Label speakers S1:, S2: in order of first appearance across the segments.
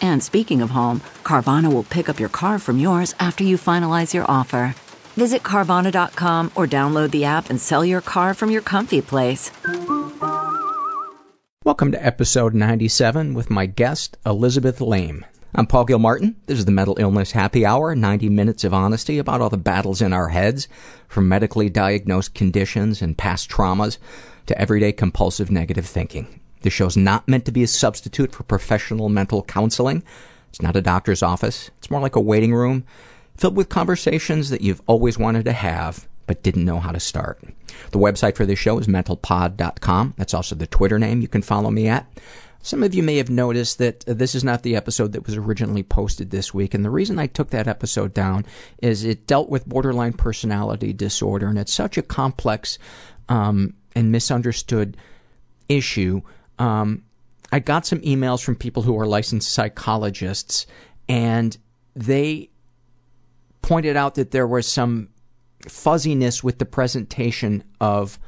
S1: And speaking of home, Carvana will pick up your car from yours after you finalize your offer. Visit Carvana.com or download the app and sell your car from your comfy place.
S2: Welcome to episode 97 with my guest, Elizabeth Laime. I'm Paul Gilmartin. This is the Mental Illness Happy Hour, 90 minutes of honesty about all the battles in our heads, from medically diagnosed conditions and past traumas to everyday compulsive negative thinking. The show's not meant to be a substitute for professional mental counseling. It's not a doctor's office. It's more like a waiting room filled with conversations that you've always wanted to have but didn't know how to start. The website for this show is mentalpod.com. That's also the Twitter name you can follow me at. Some of you may have noticed that this is not the episode that was originally posted this week, and the reason I took that episode down is it dealt with borderline personality disorder, and it's such a complex um, and misunderstood issue. Um, I got some emails from people who are licensed psychologists, and they pointed out that there was some fuzziness with the presentation of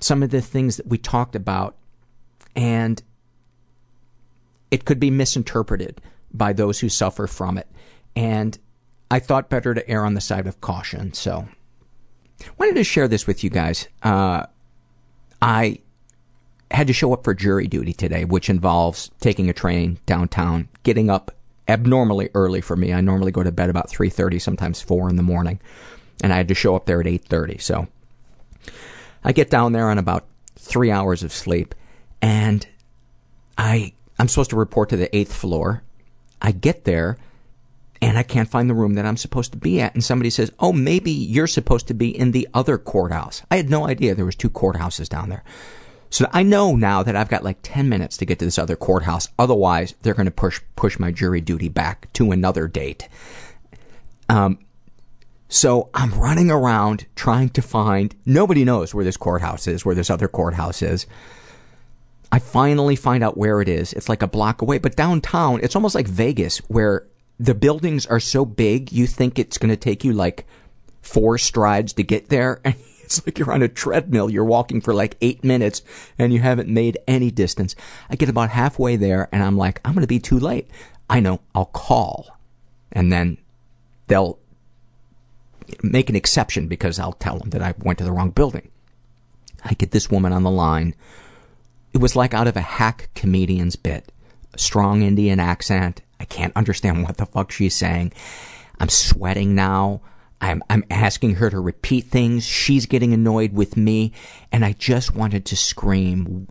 S2: some of the things that we talked about, and it could be misinterpreted by those who suffer from it. And I thought better to err on the side of caution. So, wanted to share this with you guys. Uh, I had to show up for jury duty today, which involves taking a train downtown, getting up abnormally early for me. I normally go to bed about 3:30, sometimes 4 in the morning, and I had to show up there at 8:30. So I get down there on about 3 hours of sleep and I I'm supposed to report to the 8th floor. I get there and I can't find the room that I'm supposed to be at and somebody says, "Oh, maybe you're supposed to be in the other courthouse." I had no idea there was two courthouses down there. So I know now that I've got like 10 minutes to get to this other courthouse. Otherwise, they're going to push push my jury duty back to another date. Um, so I'm running around trying to find. Nobody knows where this courthouse is, where this other courthouse is. I finally find out where it is. It's like a block away, but downtown, it's almost like Vegas, where the buildings are so big, you think it's going to take you like four strides to get there. It's like you're on a treadmill. You're walking for like eight minutes and you haven't made any distance. I get about halfway there and I'm like, I'm going to be too late. I know. I'll call. And then they'll make an exception because I'll tell them that I went to the wrong building. I get this woman on the line. It was like out of a hack comedian's bit. A strong Indian accent. I can't understand what the fuck she's saying. I'm sweating now. I'm, I'm asking her to repeat things. She's getting annoyed with me. And I just wanted to scream.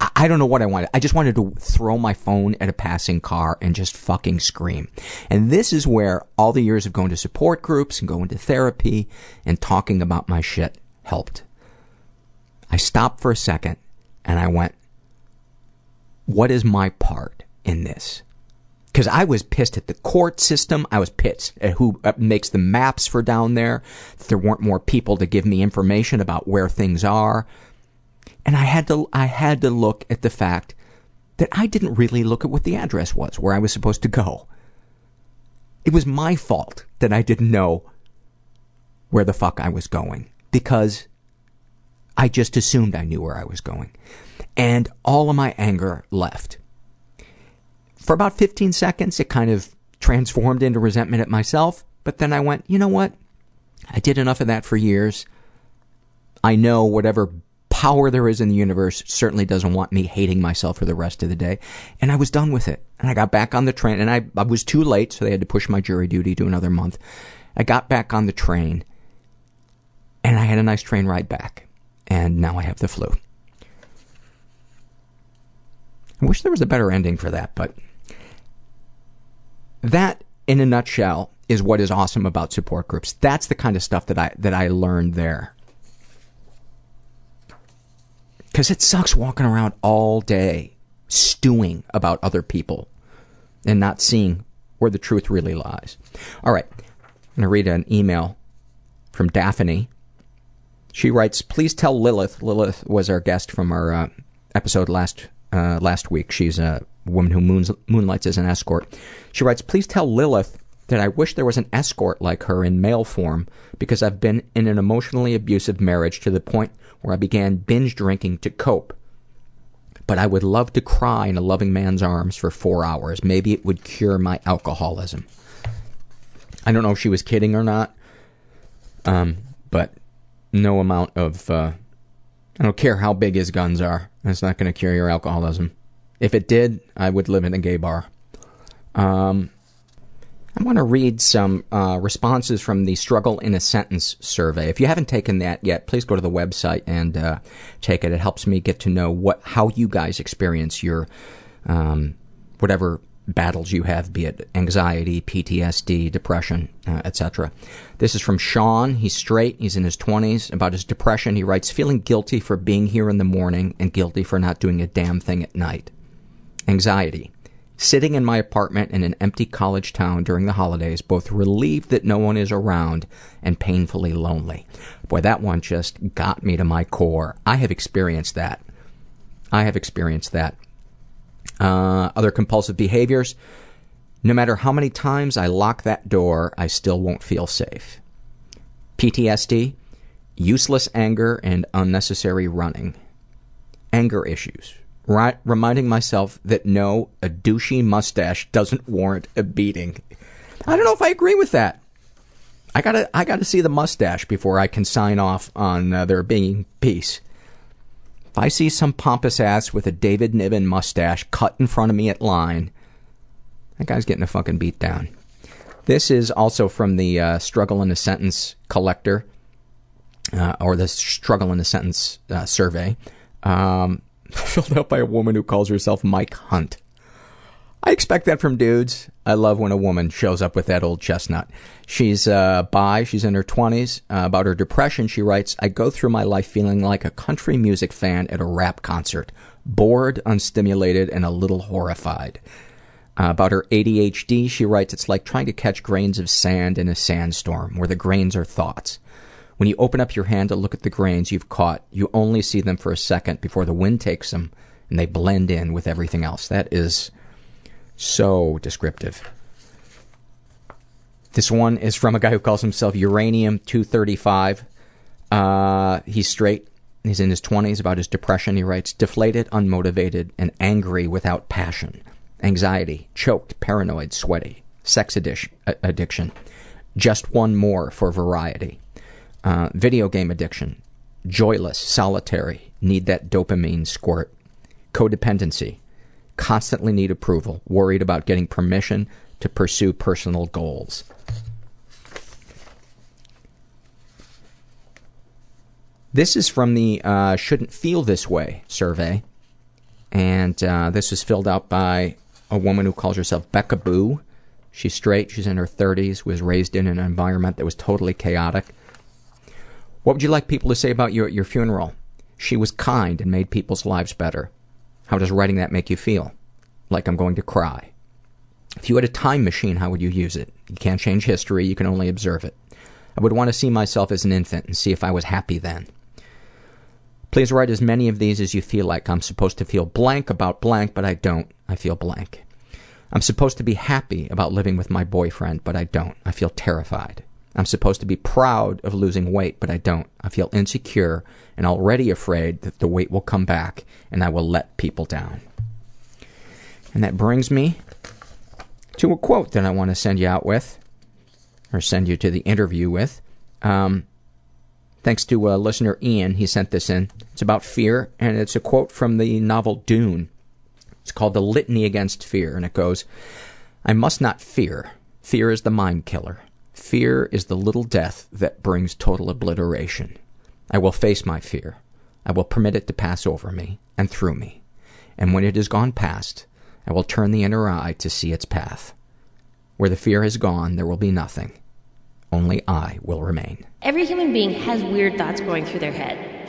S2: I, I don't know what I wanted. I just wanted to throw my phone at a passing car and just fucking scream. And this is where all the years of going to support groups and going to therapy and talking about my shit helped. I stopped for a second and I went, what is my part in this? Because I was pissed at the court system. I was pissed at who uh, makes the maps for down there. There weren't more people to give me information about where things are, and I had to I had to look at the fact that I didn't really look at what the address was, where I was supposed to go. It was my fault that I didn't know where the fuck I was going because I just assumed I knew where I was going. And all of my anger left. For about 15 seconds, it kind of transformed into resentment at myself, but then I went, you know what? I did enough of that for years. I know whatever power there is in the universe certainly doesn't want me hating myself for the rest of the day. And I was done with it. And I got back on the train, and I, I was too late, so they had to push my jury duty to another month. I got back on the train, and I had a nice train ride back. And now I have the flu. I wish there was a better ending for that, but that, in a nutshell, is what is awesome about support groups. That's the kind of stuff that I that I learned there. Because it sucks walking around all day stewing about other people and not seeing where the truth really lies. All right, I'm going to read an email from Daphne. She writes, "Please tell Lilith. Lilith was our guest from our uh, episode last uh, last week. She's a woman who moons, moonlights as an escort. She writes, Please tell Lilith that I wish there was an escort like her in male form because I've been in an emotionally abusive marriage to the point where I began binge drinking to cope. But I would love to cry in a loving man's arms for four hours. Maybe it would cure my alcoholism. I don't know if she was kidding or not, um, but no amount of. Uh, I don't care how big his guns are. That's not going to cure your alcoholism. If it did, I would live in a gay bar. Um, I want to read some uh, responses from the Struggle in a Sentence survey. If you haven't taken that yet, please go to the website and uh, take it. It helps me get to know what how you guys experience your um, whatever battles you have, be it anxiety, PTSD, depression, uh, etc. This is from Sean. He's straight. He's in his 20s. About his depression, he writes, feeling guilty for being here in the morning and guilty for not doing a damn thing at night. Anxiety sitting in my apartment in an empty college town during the holidays, both relieved that no one is around and painfully lonely. Boy, that one just got me to my core. I have experienced that. I have experienced that. Uh, other compulsive behaviors. No matter how many times I lock that door, I still won't feel safe. PTSD, useless anger, and unnecessary running. Anger issues Right, reminding myself that no, a douchey mustache doesn't warrant a beating. I don't know if I agree with that. I gotta, I gotta see the mustache before I can sign off on uh, there being peace. If I see some pompous ass with a David Niven mustache cut in front of me at line, that guy's getting a fucking beat down. This is also from the uh, Struggle in a Sentence collector, uh, or the Struggle in a Sentence uh, survey. Um, filled out by a woman who calls herself Mike Hunt. I expect that from dudes. I love when a woman shows up with that old chestnut. She's uh, bi, she's in her 20s. Uh, about her depression, she writes I go through my life feeling like a country music fan at a rap concert, bored, unstimulated, and a little horrified. Uh, about her ADHD, she writes It's like trying to catch grains of sand in a sandstorm, where the grains are thoughts. When you open up your hand to look at the grains you've caught, you only see them for a second before the wind takes them and they blend in with everything else. That is so descriptive. This one is from a guy who calls himself Uranium 235. Uh, he's straight. He's in his 20s. About his depression, he writes deflated, unmotivated, and angry without passion. Anxiety, choked, paranoid, sweaty. Sex addiction. Just one more for variety. Uh, video game addiction, joyless, solitary, need that dopamine squirt. Codependency, constantly need approval, worried about getting permission to pursue personal goals. This is from the uh, Shouldn't Feel This Way survey. And uh, this was filled out by a woman who calls herself Becca Boo. She's straight, she's in her 30s, was raised in an environment that was totally chaotic. What would you like people to say about you at your funeral? She was kind and made people's lives better. How does writing that make you feel? Like I'm going to cry. If you had a time machine, how would you use it? You can't change history, you can only observe it. I would want to see myself as an infant and see if I was happy then. Please write as many of these as you feel like. I'm supposed to feel blank about blank, but I don't. I feel blank. I'm supposed to be happy about living with my boyfriend, but I don't. I feel terrified. I'm supposed to be proud of losing weight, but I don't. I feel insecure and already afraid that the weight will come back and I will let people down. And that brings me to a quote that I want to send you out with, or send you to the interview with. Um, thanks to uh, listener Ian, he sent this in. It's about fear, and it's a quote from the novel Dune. It's called The Litany Against Fear, and it goes I must not fear. Fear is the mind killer. Fear is the little death that brings total obliteration. I will face my fear. I will permit it to pass over me and through me. And when it has gone past, I will turn the inner eye to see its path. Where the fear has gone, there will be nothing. Only I will remain.
S3: Every human being has weird thoughts going through their head.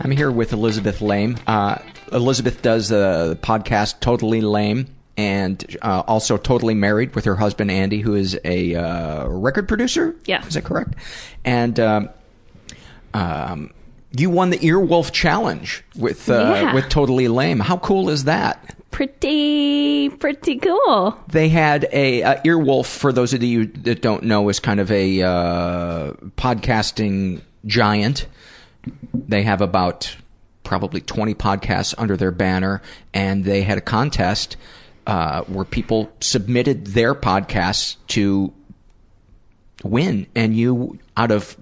S2: I'm here with Elizabeth Laime. Uh, Elizabeth does a podcast Totally Laime and uh, also Totally Married with her husband Andy, who is a uh, record producer.
S4: Yes.
S2: Is that correct? And um, um, you won the Earwolf Challenge with, uh,
S4: Yeah.
S2: with Totally Laime. How cool is that?
S4: Pretty, pretty cool.
S2: They had a, uh Earwolf. For those of you that don't know, is kind of a uh, podcasting giant. They have about probably 20 podcasts under their banner, and they had a contest uh, where people submitted their podcasts to win, and you out of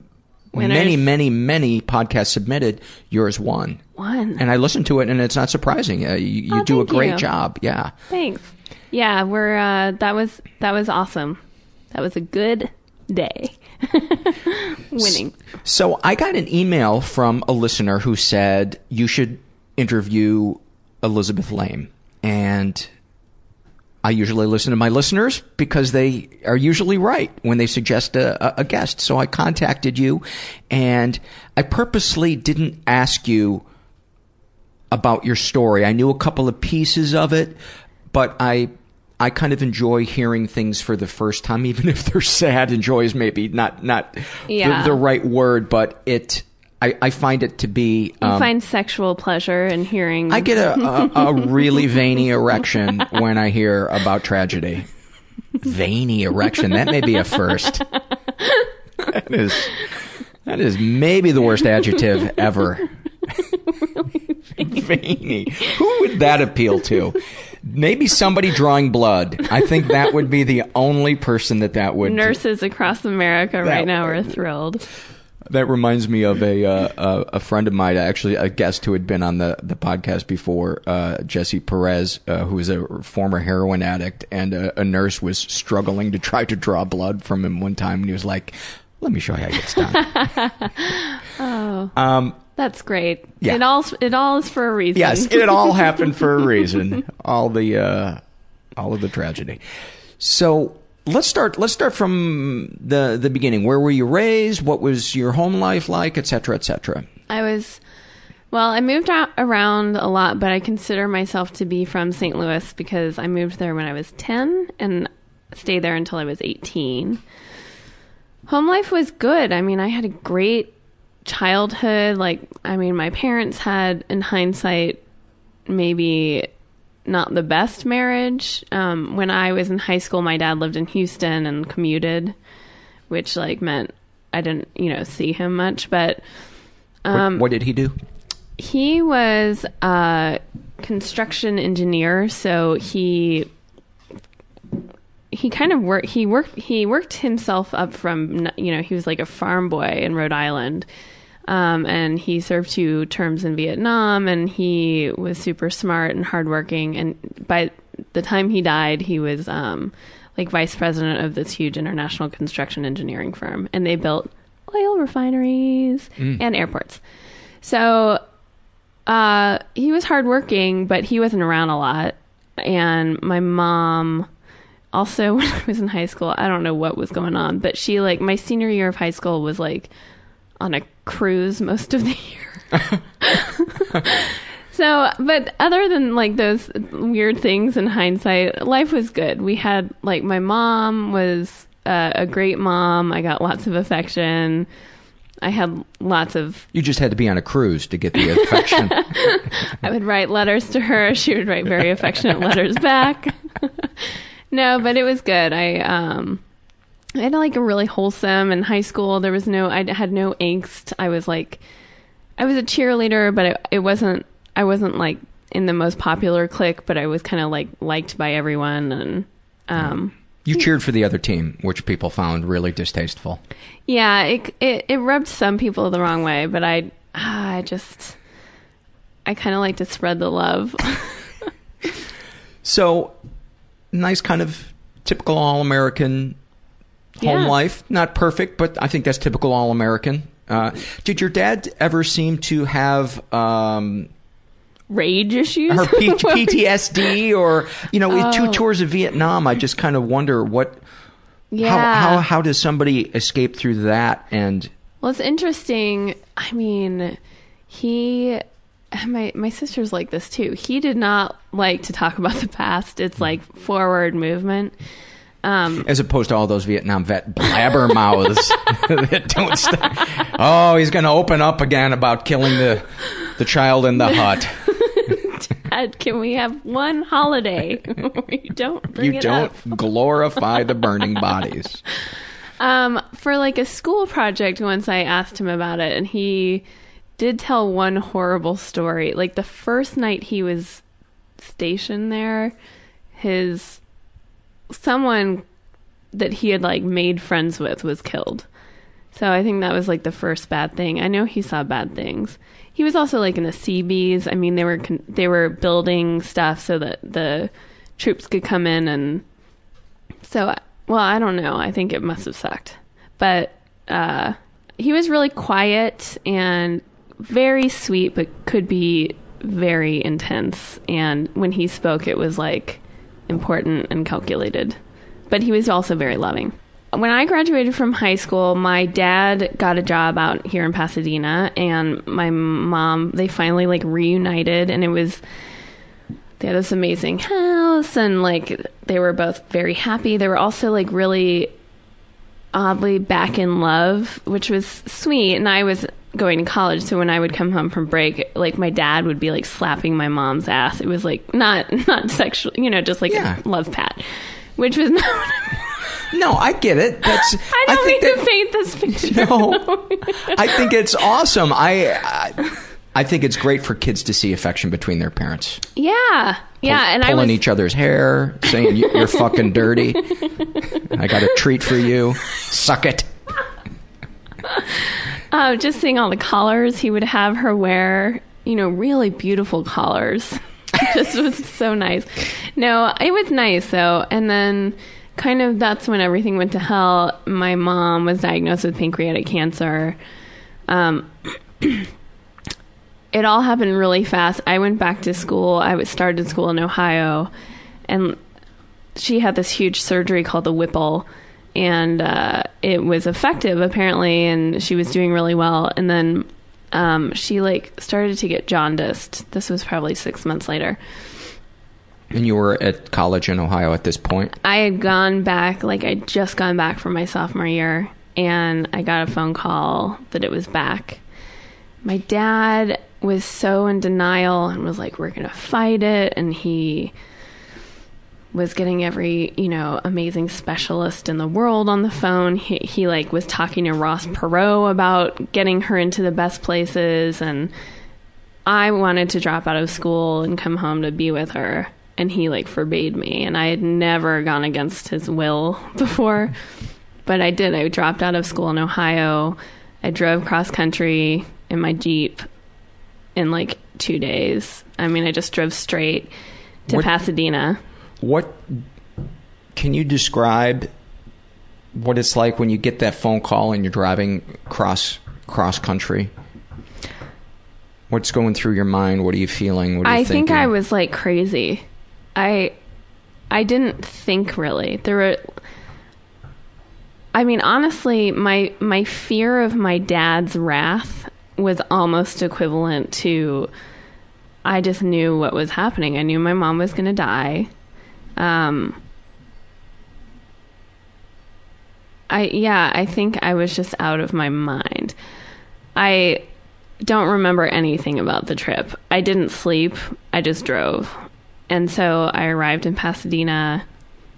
S4: Winners.
S2: many, many, many podcasts submitted, yours won.
S4: Won.
S2: And I listened to it, and it's not surprising. Uh, you you
S4: Oh,
S2: do a great
S4: you.
S2: job. Yeah.
S4: Thanks. Yeah, we're uh that was that was awesome. That was a good day. Winning.
S2: So I got an email from a listener who said you should interview Elizabeth Laime. And I usually listen to my listeners because they are usually right when they suggest a, a- a guest. So I contacted you and I purposely didn't ask you about your story. I knew a couple of pieces of it, but I I kind of enjoy hearing things for the first time, even if they're sad. Enjoy is maybe not not
S4: Yeah.
S2: the, the right word, but it I, I find it to be.
S4: You
S2: um,
S4: find sexual pleasure in hearing
S2: I get a, a, a really veiny erection when I hear about tragedy. Veiny erection. That may be a first. That is that is maybe the worst adjective ever. veiny. Who would that appeal to? Maybe somebody drawing blood. I think that would be the only person that that would.
S4: nurses across America right now are thrilled.
S2: That reminds me of a uh, a, a friend of mine, actually a guest who had been on the, the podcast before, uh, Jesse Perez, uh, who is a former heroin addict, and a, a nurse was struggling to try to draw blood from him one time, and he was like, "Let me show you how it's done."
S4: Oh.
S2: Um,
S4: That's great.
S2: yeah.
S4: It all it all is for a reason.
S2: yes, it all happened for a reason. All the uh, all of the tragedy. So let's start. Let's start from the the beginning. Where were you raised? What was your home life like, etc., etc.
S4: I was, well, I moved out around a lot, but I consider myself to be from St. Louis because I moved there when I was 10 and stayed there until I was 18. Home life was good. I mean, I had a great childhood. Like, I mean, my parents had, in hindsight, maybe not the best marriage. Um, when I was in high school, my dad lived in Houston and commuted, which like meant I didn't, you know, see him much. But um,
S2: what, what did he do?
S4: he was a construction engineer, so he he kind of worked he worked he worked himself up from you know he was like a farm boy in Rhode Island um, and he served two terms in Vietnam and he was super smart and hardworking. And by the time he died he was um, like vice president of this huge international construction engineering firm. And they built oil refineries
S5: Mm.
S4: and airports. So uh, he was hardworking but he wasn't around a lot. And my mom also when I was in high school, I don't know what was going on, but she like my senior year of high school was like on a cruise most of the year. so, but other than like those weird things in hindsight, life was good. We had like my mom was uh, a great mom. I got lots of affection. I had lots of
S2: You just had to be on a cruise to get the affection.
S4: I would write letters to her. She would write very affectionate letters back. no, but it was good. I um I had like a really wholesome in high school. There was no I had no angst. I was like I was a cheerleader, but it, it wasn't I wasn't like in the most popular clique, but I was kind of like liked by everyone and um
S2: you cheered for the other team, which people found really distasteful.
S4: yeah, it it, it rubbed some people the wrong way, but I ah, I just I kind of like to spread the love.
S2: So, nice kind of typical all American home
S4: Yeah.
S2: life. Not perfect, but I think that's typical all American. Uh, did your dad ever seem to have um,
S4: Rage issues?
S2: or P- PTSD or, you know, with two
S4: Oh.
S2: tours of Vietnam? I just kind of wonder what.
S4: Yeah.
S2: How, how how does somebody escape through that and
S4: Well, it's interesting. I mean, he, my my sister's like this too. He did not like to talk about the past. It's like forward movement. Um,
S2: as opposed to all those Vietnam vet blabber mouths that don't stop. Oh, he's going to open up again about killing the the child in the hut.
S4: Dad, can we have one holiday where you don't bring
S2: you
S4: it
S2: don't
S4: up?
S2: glorify the burning bodies.
S4: Um, for like a school project, once I asked him about it, and he did tell one horrible story. Like the first night he was stationed there, his someone that he had like made friends with was killed. So I think that was like the first bad thing. I know he saw bad things. He was also like in the Seabees. I mean, they were con- they were building stuff so that the troops could come in and so well, I don't know. I think it must have sucked. But uh he was really quiet and very sweet but could be very intense and when he spoke it was like important and calculated. But he was also very loving. When I graduated from high school, my dad got a job out here in Pasadena and my mom they finally like reunited and it was they had this amazing house and like they were both very happy. They were also like really oddly back in love, which was sweet. And I was going to college, so when I would come home from break, like my dad would be like slapping my mom's ass. It was like not not sexual, you know, just like
S2: Yeah.
S4: a love pat, which was not.
S2: No, I get it. That's
S4: I don't
S2: think
S4: mean to paint this picture.
S2: No. I think it's awesome. I, I I think it's great for kids to see affection between their parents.
S4: yeah, yeah, and I
S2: pulling
S4: was
S2: each other's hair, saying you're fucking dirty. I got a treat for you. Suck it.
S4: Uh, just seeing all the collars he would have her wear, you know, really beautiful collars. just was so nice. No, it was nice though. And then kind of that's when everything went to hell. My mom was diagnosed with pancreatic cancer. Um, it all happened really fast. I went back to school. I started school in Ohio, and she had this huge surgery called the Whipple, and uh, it was effective apparently, and she was doing really well. And then um, she like started to get jaundiced. This was probably six months later.
S2: And you were at college in Ohio at this point.
S4: I had gone back, like I'd just gone back for my sophomore year, and I got a phone call that it was back. My dad was so in denial and was like, "We're gonna fight it," and he was getting every you know amazing specialist in the world on the phone. He, he like was talking to Ross Perot about getting her into the best places, and I wanted to drop out of school and come home to be with her. and he like forbade me and I had never gone against his will before. But I did. I dropped out of school in Ohio. I drove cross country in my Jeep in like 2 days. I mean, I just drove straight to
S2: What-
S4: Pasadena.
S2: What can you describe what it's like when you get that phone call and you're driving cross cross country? What's going through your mind? What are you feeling? What are you
S4: I think? I was like crazy. I I didn't think really. There were I mean honestly, my my fear of my dad's wrath was almost equivalent to I just knew what was happening. I knew my mom was going to die. Um I yeah, I think I was just out of my mind. I don't remember anything about the trip. I didn't sleep. I just drove. And so I arrived in Pasadena.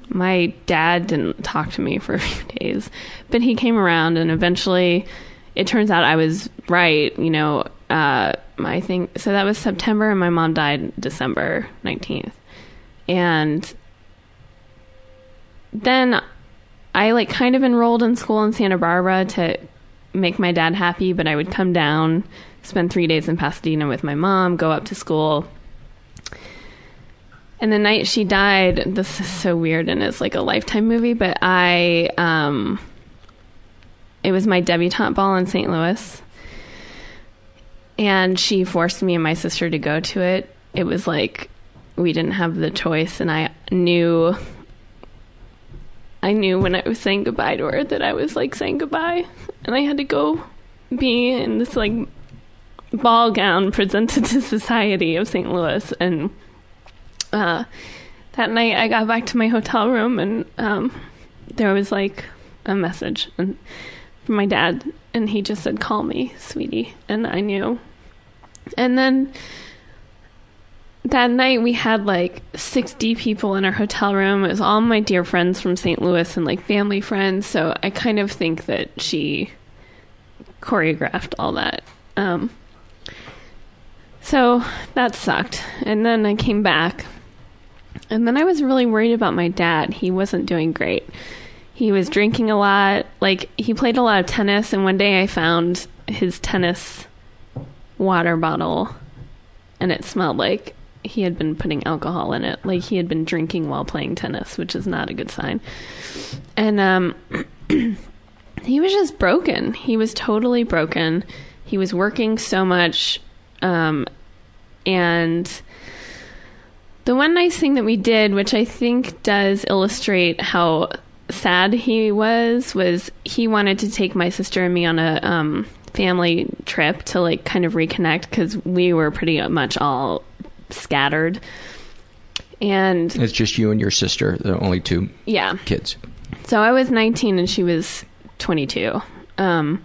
S4: My dad didn't talk to me for a few days, but he came around and eventually it turns out I was right, you know, uh I think so that was September and my mom died December 19th. And then I like kind of enrolled in school in Santa Barbara to make my dad happy, but I would come down, spend three days in Pasadena with my mom, go up to school. And the night she died, this is so weird and it's like a lifetime movie, but I um it was my debutante ball in St. Louis. And she forced me and my sister to go to it. It was like we didn't have the choice and I knew I knew when I was saying goodbye to her that I was like saying goodbye, and I had to go be in this like ball gown presented to society of St. Louis. And uh, that night, I got back to my hotel room, and um, there was like a message and from my dad, and he just said, "Call me, sweetie," and I knew. And then that night we had like 60 people in our hotel room. It was all my dear friends from St. Louis and like family friends. So I kind of think that she choreographed all that. Um, so that sucked. And then I came back. And then I was really worried about my dad. He wasn't doing great. He was drinking a lot. Like, he played a lot of tennis. And one day I found his tennis water bottle and it smelled like he had been putting alcohol in it. Like he had been drinking while playing tennis which is not a good sign. And um he was just broken. He was totally broken. He was working so much um and the one nice thing that we did which i think does illustrate how sad he was was he wanted to take my sister and me on a um family trip to like kind of reconnect because we were pretty much all scattered. And
S2: It's just you and your sister, the only two
S4: yeah.
S2: kids.
S4: so i was 19 and she was 22 um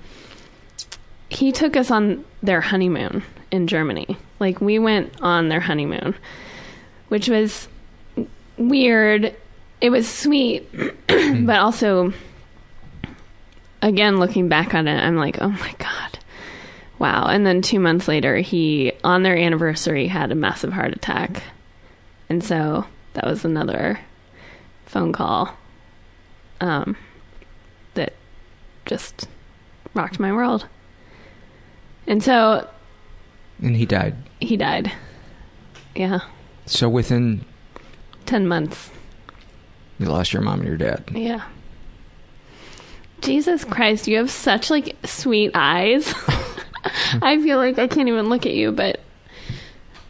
S4: he took us on their honeymoon in germany. Like we went on their honeymoon which was weird. It was sweet but also again looking back on it i'm like oh my god wow and then two months later he on their anniversary had a massive heart attack and so that was another phone call um, that just rocked my world and so
S2: And he died.
S4: he died yeah
S2: So within
S4: 10 months
S2: you lost your mom and your dad.
S4: Yeah. Jesus Christ, you have such like sweet eyes. I feel like I can't even look at you, but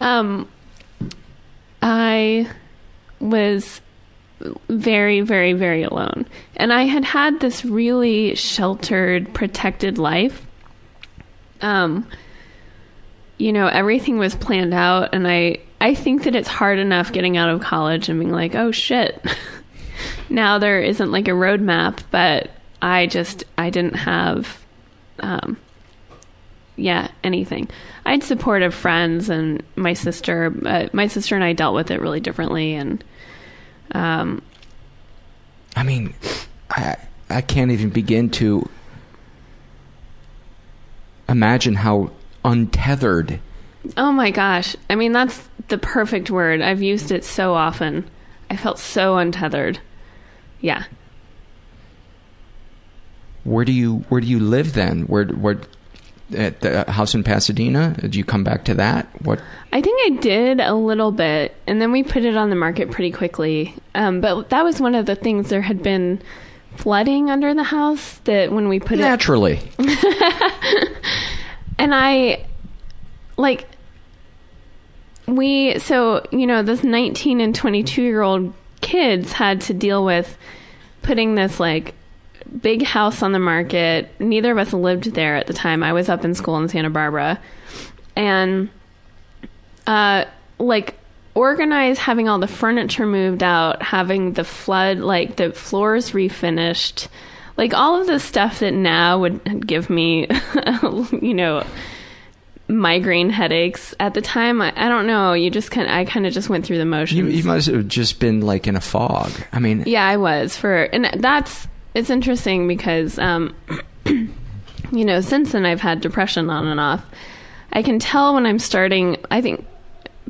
S4: um I was very very very alone. And I had had this really sheltered, protected life. Um you know, everything was planned out and I I think that it's hard enough getting out of college and being like, "Oh shit." now there isn't like a roadmap, but I just I didn't have um yeah, anything. I had supportive friends and my sister, uh, my sister and I dealt with it really differently and um
S2: I mean, I I can't even begin to imagine how untethered
S4: Oh my gosh. I mean, that's the perfect word. I've used it so often. I felt so untethered. Yeah.
S2: Where do you where do you live then? Where where at the house in Pasadena? Did you come back to that? What?
S4: I think I did a little bit, and then we put it on the market pretty quickly. Um, but that was one of the things. There had been flooding under the house that when we put it
S2: Naturally.
S4: it, and I like we so you know this 19 and 22 year old kids had to deal with putting this like big house on the market. Neither of us lived there at the time. I was up in school in Santa Barbara. And uh like organize having all the furniture moved out, having the flood like the floors refinished. Like all of the stuff that now would give me you know migraine headaches at the time I, I don't know you just kind of, I kind of just went through the motions
S2: You, you must have just been like in a fog. I mean,
S4: yeah, I was for, and that's it's interesting because, um, you know, since then I've had depression on and off. I can tell when I'm starting. I think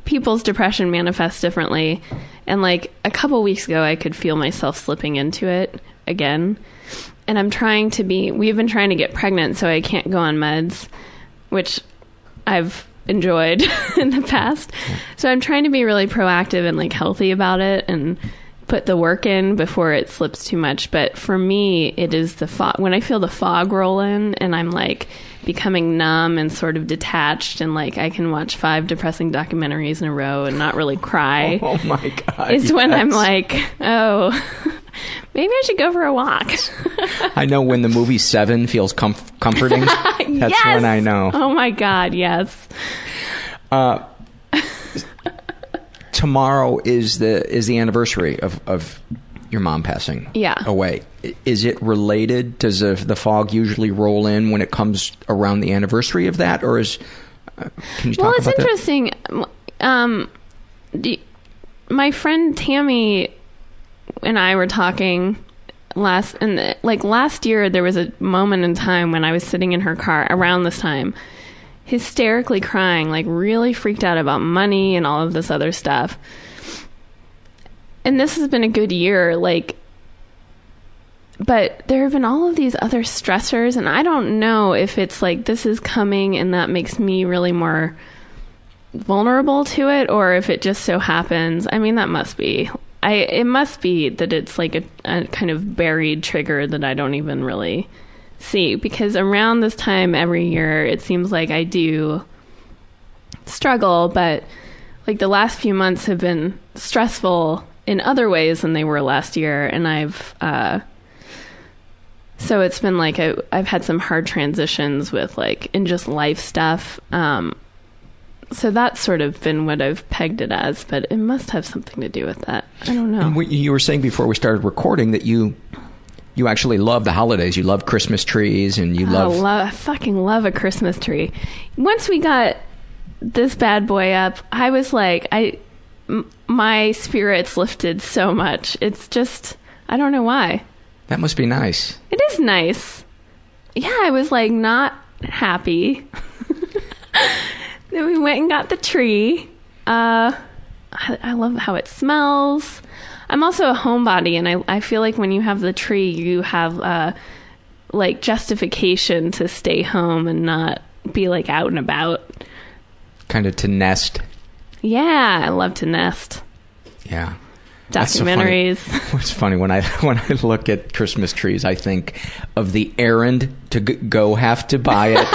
S4: people's depression manifests differently, and like a couple weeks ago, I could feel myself slipping into it again. And I'm trying to be. We've been trying to get pregnant, so I can't go on meds, which I've enjoyed in the past. So I'm trying to be really proactive and like healthy about it and put the work in before it slips too much. But for me, it is the fog. When I feel the fog roll in and I'm like becoming numb and sort of detached and like I can watch five depressing documentaries in a row and not really cry.
S2: oh my god!
S4: is when I'm like, oh, maybe I should go for a walk.
S2: I know when the movie Seven feels comf- comforting. That's
S4: Yes!
S2: when I know.
S4: Oh my god, yes.
S2: Uh, tomorrow is the is the anniversary of of your mom passing
S4: Yeah.
S2: away. Is it related? Does the, the fog usually roll in when it comes around the anniversary of that, or is? Uh, can you talk
S4: well, it's
S2: about that?
S4: interesting. Um, do- my friend Tammy and I were talking last, and like last year, there was a moment in time when I was sitting in her car around this time, hysterically crying, like really freaked out about money and all of this other stuff. And this has been a good year, like but there have been all of these other stressors and i don't know if it's like this is coming and that makes me really more vulnerable to it or if it just so happens i mean that must be i it must be that it's like a, a kind of buried trigger that i don't even really see because around this time every year it seems like i do struggle but like the last few months have been stressful in other ways than they were last year and i've uh so it's been like I've had some hard transitions with like in just life stuff. Um, so that's sort of been what I've pegged it as, but it must have something to do with that. I don't know.
S2: And you were saying before we started recording that you you actually love the holidays. You love Christmas trees, and you
S4: I
S2: love.
S4: love, I fucking love a Christmas tree. Once we got this bad boy up, I was like, I, m- my spirits lifted so much. It's just, I don't know why.
S2: that must be nice.
S4: It is nice. Yeah, I was like not happy. then we went and got the tree. Uh, I, I love how it smells. I'm also a homebody, and I, I feel like when you have the tree, you have uh, like justification to stay home and not be like out and about.
S2: Kind of to nest.
S4: Yeah, I love to nest.
S2: Yeah. That's so funny.
S4: Documentaries.
S2: It's funny when I when I look at Christmas trees, I think of the errand to go have to buy it,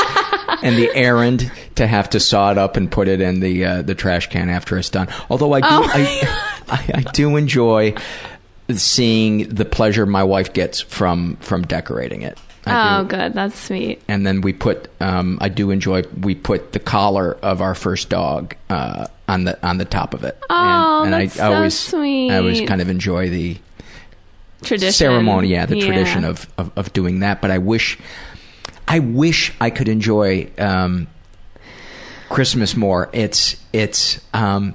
S2: and the errand to have to saw it up and put it in the uh, the trash can after it's done. Although I do
S4: Oh
S2: I, I, I do enjoy seeing the pleasure my wife gets from from decorating it. I
S4: oh,
S2: do.
S4: good. That's sweet.
S2: And then we put um, I do enjoy we put the collar of our first dog uh, on the on the top of it.
S4: Oh,
S2: and, and
S4: that's
S2: I
S4: so
S2: always
S4: sweet.
S2: I always kind of enjoy the
S4: Tradition.
S2: ceremony, yeah, the
S4: Yeah.
S2: tradition of, of of doing that. But I wish, I wish I could enjoy um, Christmas more. It's it's um,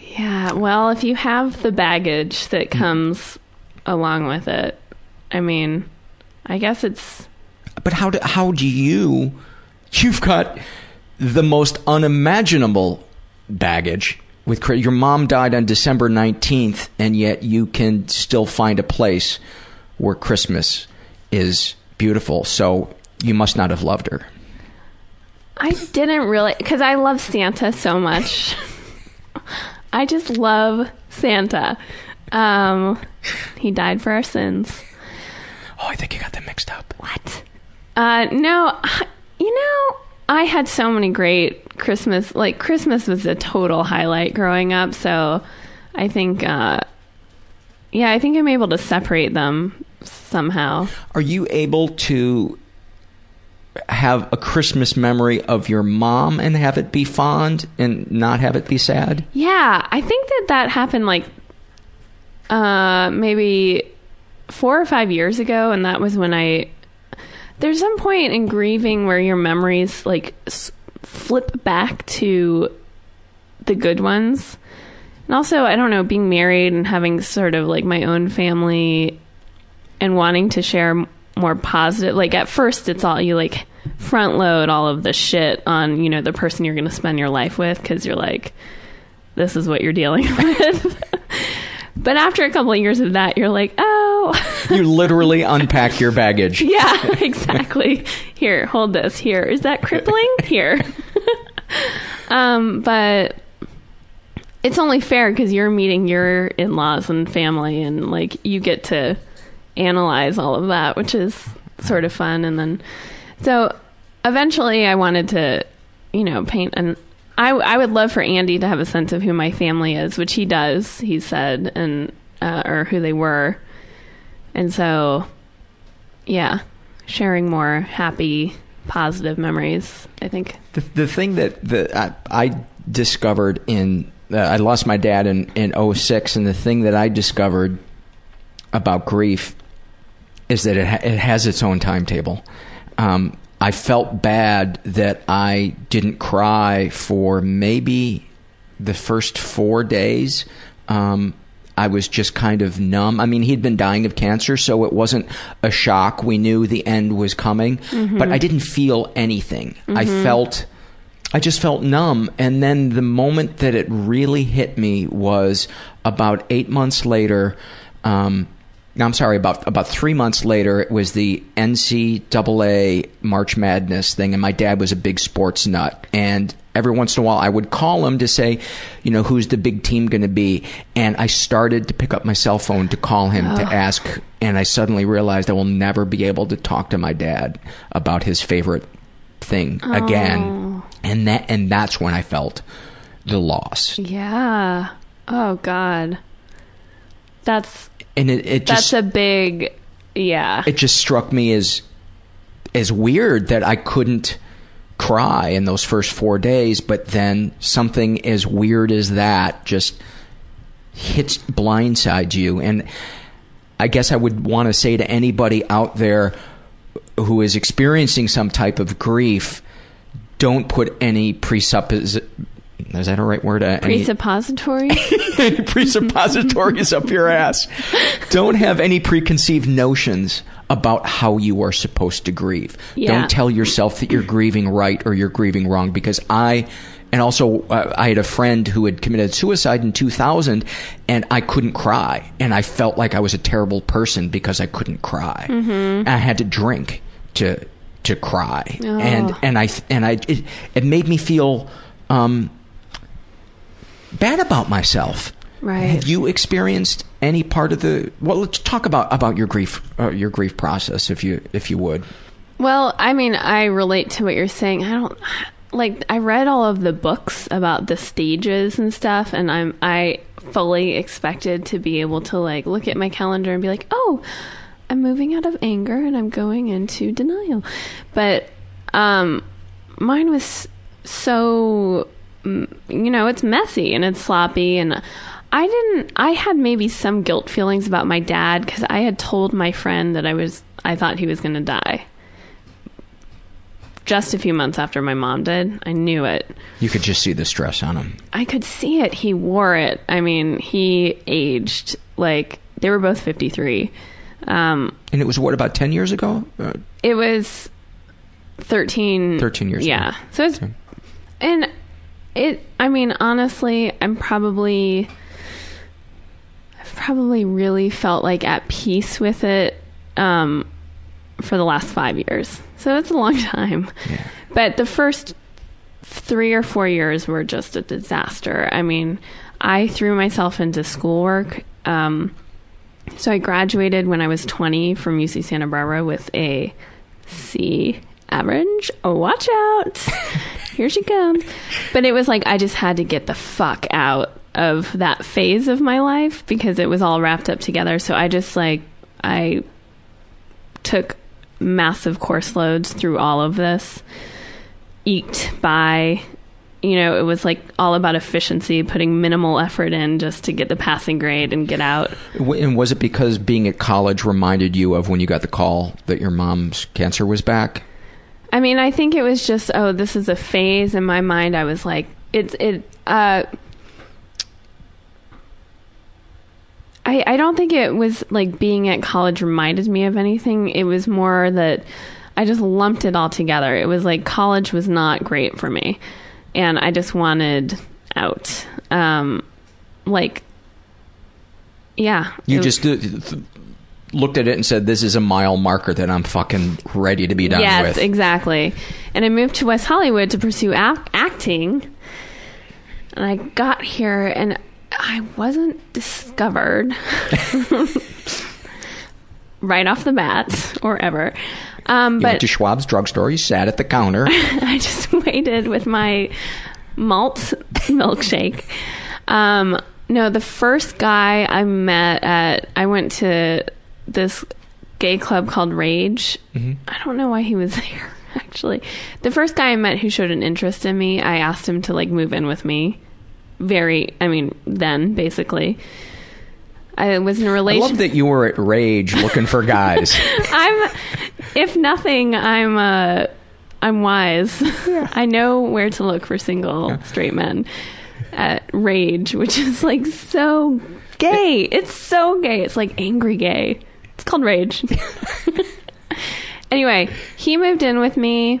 S4: Yeah, well, if you have the baggage that comes along with it, I mean, I guess it's
S2: but how do how do you? You've got the most unimaginable baggage with your mom died on December 19th and yet you can still find a place where Christmas is beautiful. So you must not have loved her.
S4: I didn't really because I love Santa so much. I just love Santa. Um, he died for our sins.
S2: Oh, I think you got them mixed up.
S4: What? Uh, no, you know, I had so many great Christmas. Like Christmas was a total highlight growing up. So I think, uh, yeah, I think I'm able to separate them somehow.
S2: Are you able to have a Christmas memory of your mom and have it be fond and not have it be sad?
S4: Yeah, I think that that happened like uh, maybe four or five years ago, and that was when I. There's some point in grieving where your memories like s- flip back to the good ones. And also, I don't know, being married and having sort of like my own family and wanting to share more positive. Like at first, it's all you like front load all of the shit on you know the person you're going to spend your life with because you're like, this is what you're dealing with. but after a couple of years of that, you're like, oh,
S2: You literally unpack your baggage.
S4: yeah, exactly. Here, hold this. Here, is that crippling? Here. um, but it's only fair because you're meeting your in-laws and family, and like you get to analyze all of that, which is sort of fun. And then, so eventually, I wanted to, you know, paint and. I, I would love for Andy to have a sense of who my family is, which he does. He said, and uh, or who they were, and so, yeah, sharing more happy, positive memories. I think.
S2: The, the thing that the, I, I discovered in uh, I lost my dad in in 06 and the thing that I discovered about grief is that it ha- it has its own timetable. Um, I felt bad that I didn't cry for maybe the first four days. Um, I was just kind of numb. I mean, he'd been dying of cancer, so it wasn't a shock. We knew the end was coming,
S5: Mhm.
S2: but I didn't feel anything. I
S5: Mhm.
S2: felt, I just felt numb. And then the moment that it really hit me was about eight months later. Um, no, I'm sorry, about about three months later, it was the NCAA March Madness thing, and my dad was a big sports nut. And every once in a while, I would call him to say, you know, who's the big team going to be? And I started to pick up my cell phone to call him to
S5: Oh.
S2: ask, and I suddenly realized I will never be able to talk to my dad about his favorite thing again.
S4: Oh.
S2: And that and that's when I felt the loss.
S4: Yeah. Oh God. That's
S2: And it, it just
S4: that's a big. Yeah.
S2: it just struck me as as weird that I couldn't cry in those first four days, but then something as weird as that just hits blindsides you. And I guess I would want to say to anybody out there who is experiencing some type of grief, don't put any presuppos. Is that a right word? Uh, any-
S4: Presuppository.
S2: any presuppositories up your ass. Don't have any preconceived notions about how you are supposed to grieve.
S4: Yeah.
S2: Don't tell yourself that you're grieving right or you're grieving wrong because I and also uh, I had a friend who had committed suicide in 2000 and I couldn't cry and I felt like I was a terrible person because I couldn't cry.
S5: Mhm.
S2: I had to drink to to cry.
S5: Oh.
S2: And and I and I it, it made me feel um bad about myself.
S4: Right.
S2: Have you experienced any part of the? Well, let's talk about about your grief uh, your grief process, if you if you would.
S4: Well, I mean, I relate to what you're saying. I don't like I read all of the books about the stages and stuff and I'm I fully expected to be able to like look at my calendar and be like, "Oh, I'm moving out of anger and I'm going into denial." But um mine was so you know, it's messy and it's sloppy and I didn't I had maybe some guilt feelings about my dad cuz I had told my friend that I was I thought he was going to die just a few months after my mom did. I knew it.
S2: You could just see the stress on him.
S4: I could see it. He wore it. I mean, he aged like they were both 53. Um,
S2: And it was what about ten years ago? Uh,
S4: it was 13
S2: 13 years
S4: Yeah.
S2: ago.
S4: So it's And it, I mean, honestly, I'm probably, I've probably really felt like at peace with it um, for the last five years. So it's a long time. But the first three or four years were just a disaster. I mean, I threw myself into schoolwork. Um, so I graduated when I was 20 from UC Santa Barbara with a C average. Watch out. Here she comes. But it was like I just had to get the fuck out of that phase of my life because it was all wrapped up together. So I just like, I took massive course loads through all of this, eked by, you know, it was like all about efficiency, putting minimal effort in just to get the passing grade and get out.
S2: And was it because being at college reminded you of when you got the call that your mom's cancer was back?
S4: I mean, I think it was just, oh, this is a phase. In my mind, I was like, it's, it, uh, I, I don't think it was like being at college reminded me of anything. It was more that I just lumped it all together. It was like college was not great for me. And I just wanted out. Um, like, yeah.
S2: You just th- looked at it and said, "This is a mile marker that I'm fucking ready to be done
S4: yes,
S2: with."
S4: exactly. And I moved to West Hollywood to pursue ac- acting. And I got here and I wasn't discovered right off the bat or ever. Um,
S2: you
S4: but
S2: went to Schwab's drugstore. You sat at the counter.
S4: I just waited with my malt milkshake. Um, no, the first guy I met at, I went to this gay club called Rage. I don't know why he was there, actually. The first guy I met who showed an interest in me, I asked him to like move in with me. Very, I mean, then basically. I was in a relationship.
S2: love that you were at Rage looking for guys.
S4: I'm, if nothing, I'm uh, I'm wise. I know where to look for single straight men at Rage, which is like so gay. It's so gay. It's like angry gay. Called Rage. anyway, he moved in with me.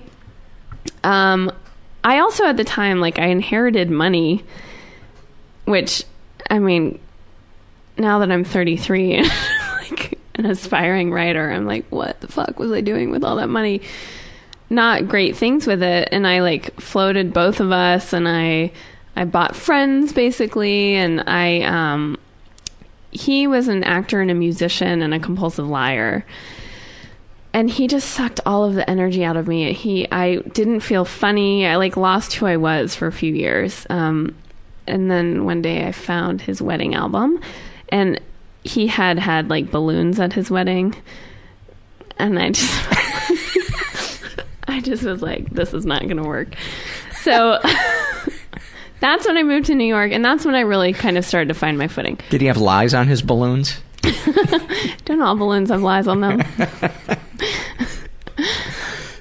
S4: Um, I also at the time like I inherited money, which I mean, now that I'm 33 and like an aspiring writer, I'm like, what the fuck was I doing with all that money? Not great things with it, and I like floated both of us, and I I bought friends basically, and I um he was an actor and a musician and a compulsive liar and he just sucked all of the energy out of me. He, I didn't feel funny. I like lost who I was for a few years. Um, and then one day I found his wedding album, and he had had like balloons at his wedding, and I just, I just was like, this is not to work. So. That's when I moved to New York, and that's when I really kind of started to find my footing.
S2: Did he have lies on his balloons?
S4: Don't all balloons have lies on them?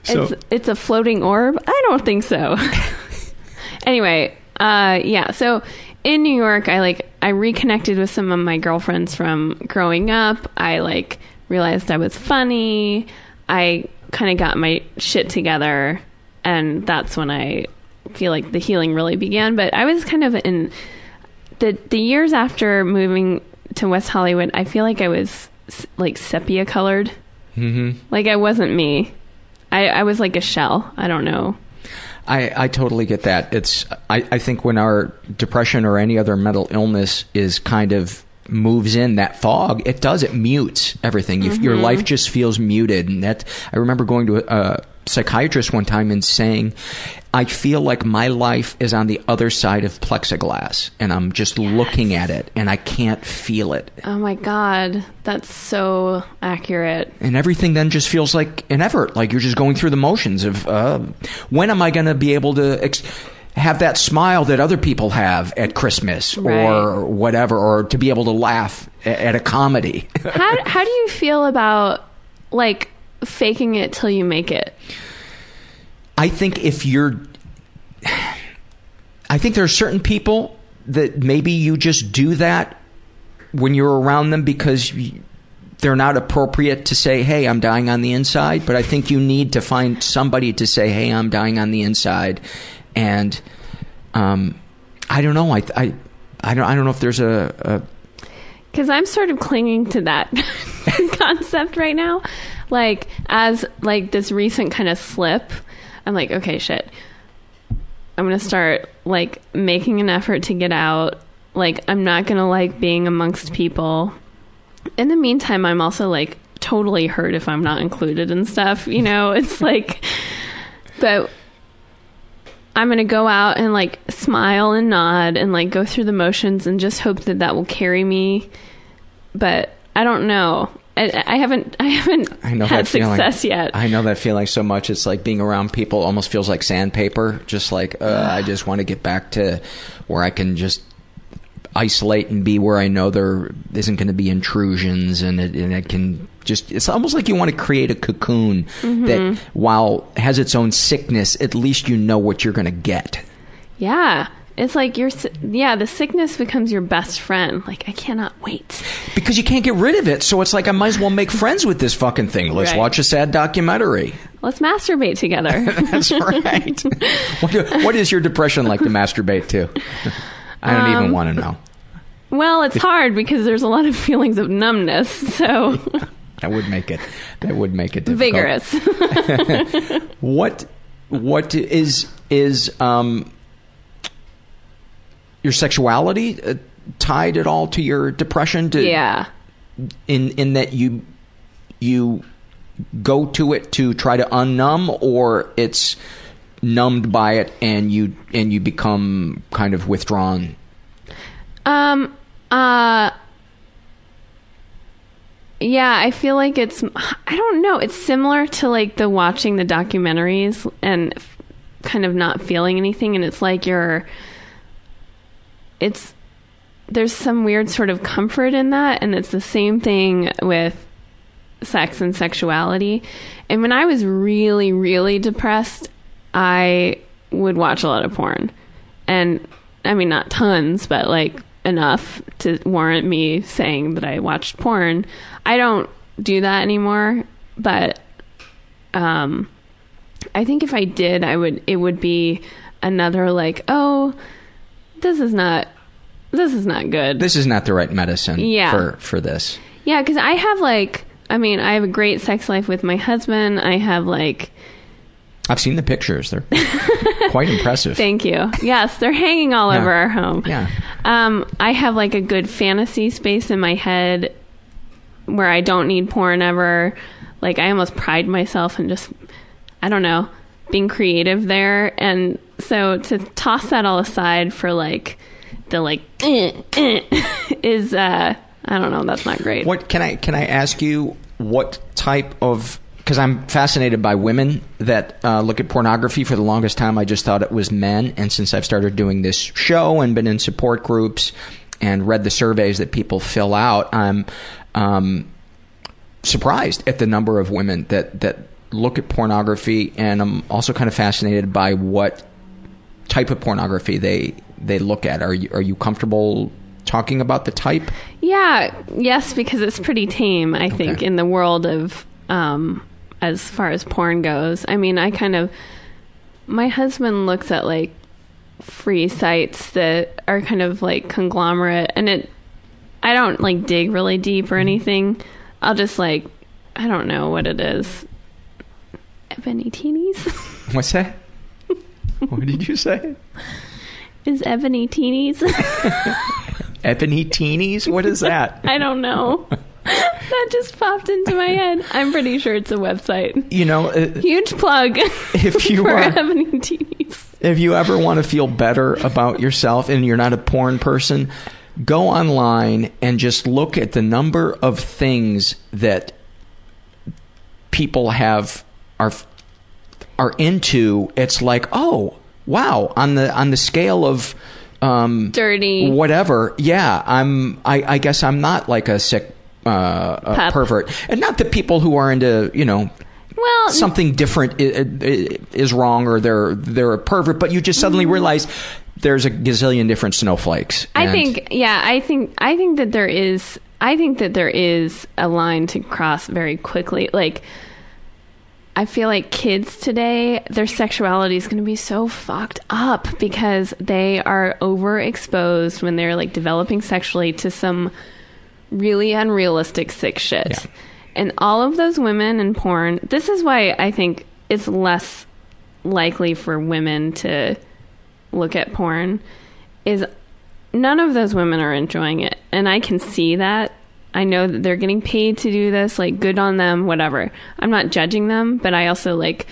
S2: So-
S4: it's it's a floating orb. I don't think so. anyway, uh, yeah. So in New York, I like I reconnected with some of my girlfriends from growing up. I like realized I was funny. I kind of got my shit together, and that's when I feel like the healing really began. But I was kind of in the the years after moving to West Hollywood. I feel like I was like sepia colored.
S2: Mm-hmm.
S4: Like I wasn't me. I, I was like a shell. I don't know.
S2: I, I totally get that. It's I, I think when our depression or any other mental illness is kind of moves in that fog, it does it mutes everything. You, Your life just feels muted, and that I remember going to a psychiatrist one time and saying, "I feel like my life is on the other side of plexiglass, and I'm just looking at it, and I can't feel it."
S4: Oh my god, that's so accurate.
S2: and everything then just feels like an effort like you're just going through the motions of uh, when am i going to be able to ex- have that smile that other people have at christmas or whatever or to be able to laugh at a comedy
S4: How how do you feel about like faking it till you make it?
S2: i think if you're i think there are certain people that maybe you just do that when you're around them because they're not appropriate to say, "Hey, I'm dying on the inside." But I think you need to find somebody to say, "Hey, I'm dying on the inside," and um, I don't know. I I I don't I don't know if there's a, a
S4: because I'm sort of clinging to that concept right now. Like as like this recent kind of slip, I'm like, okay, shit. I'm gonna start like making an effort to get out. Like I'm not gonna like being amongst people. In the meantime, I'm also like totally hurt if I'm not included and stuff. You know, it's like, but I'm gonna go out and like smile and nod and like go through the motions and just hope that that will carry me. But I don't know. I, I haven't. I haven't
S2: I know
S4: had
S2: that feeling.
S4: success yet.
S2: I know that feeling so much. It's like being around people almost feels like sandpaper. Just like uh, I just want to get back to where I can just isolate and be where I know there isn't going to be intrusions, and it, and it can just. It's almost like you want to create a cocoon
S4: Mhm.
S2: that, while has its own sickness, at least you know what you're going to get.
S4: Yeah. It's like your yeah, the sickness becomes your best friend. Like I cannot wait.
S2: Because you can't get rid of it, so it's like I might as well make friends with this fucking thing. Let's
S4: Right.
S2: watch a sad documentary.
S4: Let's masturbate together.
S2: That's right. What, do- what is your depression like to masturbate to? I don't even
S4: Um,
S2: want to know.
S4: well, it's hard because there's a lot of feelings of numbness. So
S2: That would make it. That would make it difficult.
S4: vigorous.
S2: What what is is um your sexuality uh, tied at all to your depression? To,
S4: yeah.
S2: In in that you you go to it to try to unnumb, or it's numbed by it and you and you become kind of withdrawn.
S4: Um. Uh. Yeah, I feel like it's. I don't know. It's similar to like the watching the documentaries and f- kind of not feeling anything, and it's like you're. It's there's some weird sort of comfort in that, and it's the same thing with sex and sexuality. And when I was really, really depressed, I would watch a lot of porn. And I mean, not tons, but like enough to warrant me saying that I watched porn. I don't do that anymore, but um, I think if I did, I would, it would be another like, oh, this is not, this is not good.
S2: This is not the right medicine
S4: Yeah.
S2: for for this.
S4: Yeah, because I have like, I mean, I have a great sex life with my husband. I have like,
S2: I've seen the pictures; they're quite impressive.
S4: thank you. Yes, they're hanging all
S2: Yeah.
S4: over our home.
S2: Yeah.
S4: Um, I have like a good fantasy space in my head where I don't need porn ever. Like I almost pride myself in just, I don't know, being creative there. And so to toss that all aside for like the like is uh I don't know. That's not great.
S2: What can I can I ask you? What type of because I'm fascinated by women that uh, look at pornography. For the longest time, I just thought it was men, and since I've started doing this show and been in support groups and read the surveys that people fill out, I'm um, surprised at the number of women that that look at pornography, and I'm also kind of fascinated by what type of pornography they they look at. Are you are you comfortable talking about the type?
S4: Yeah, yes, because it's pretty tame, I think, in the world of um as far as porn goes. I mean, I kind of my husband looks at like free sites that are kind of like conglomerate and it I don't like dig really deep or anything. I'll just like I don't know what it is. Ebony teenies?
S2: What's that? what did you say?
S4: is ebony teenies?
S2: Ebony teenies? What is that?
S4: I don't know. that just popped into my head. I'm pretty sure it's a website.
S2: You know, uh,
S4: Huge plug.
S2: If you
S4: for
S2: are-
S4: Ebony Teenies.
S2: if you ever want to feel better about yourself and you're not a porn person, go online and just look at the number of things that people have are are into. It's like, oh, wow, on the on the scale of um
S4: Dirty.
S2: whatever. Yeah, I'm I I guess I'm not like a sick uh, a pervert. And not that people who are into, you know,
S4: Well,
S2: something different is wrong or they're they're a pervert, but you just suddenly realize there's a gazillion different snowflakes.
S4: I think yeah, I think I think that there is I think that there is a line to cross very quickly. Like I feel like kids today, their sexuality is going to be so fucked up because they are overexposed when they're like developing sexually to some really unrealistic sick shit.
S2: Yeah.
S4: And all of those women in porn, this is why I think it's less likely for women to look at porn is none of those women are enjoying it. And I can see that. I know that they're getting paid to do this, like good on them, whatever. I'm not judging them, but I also like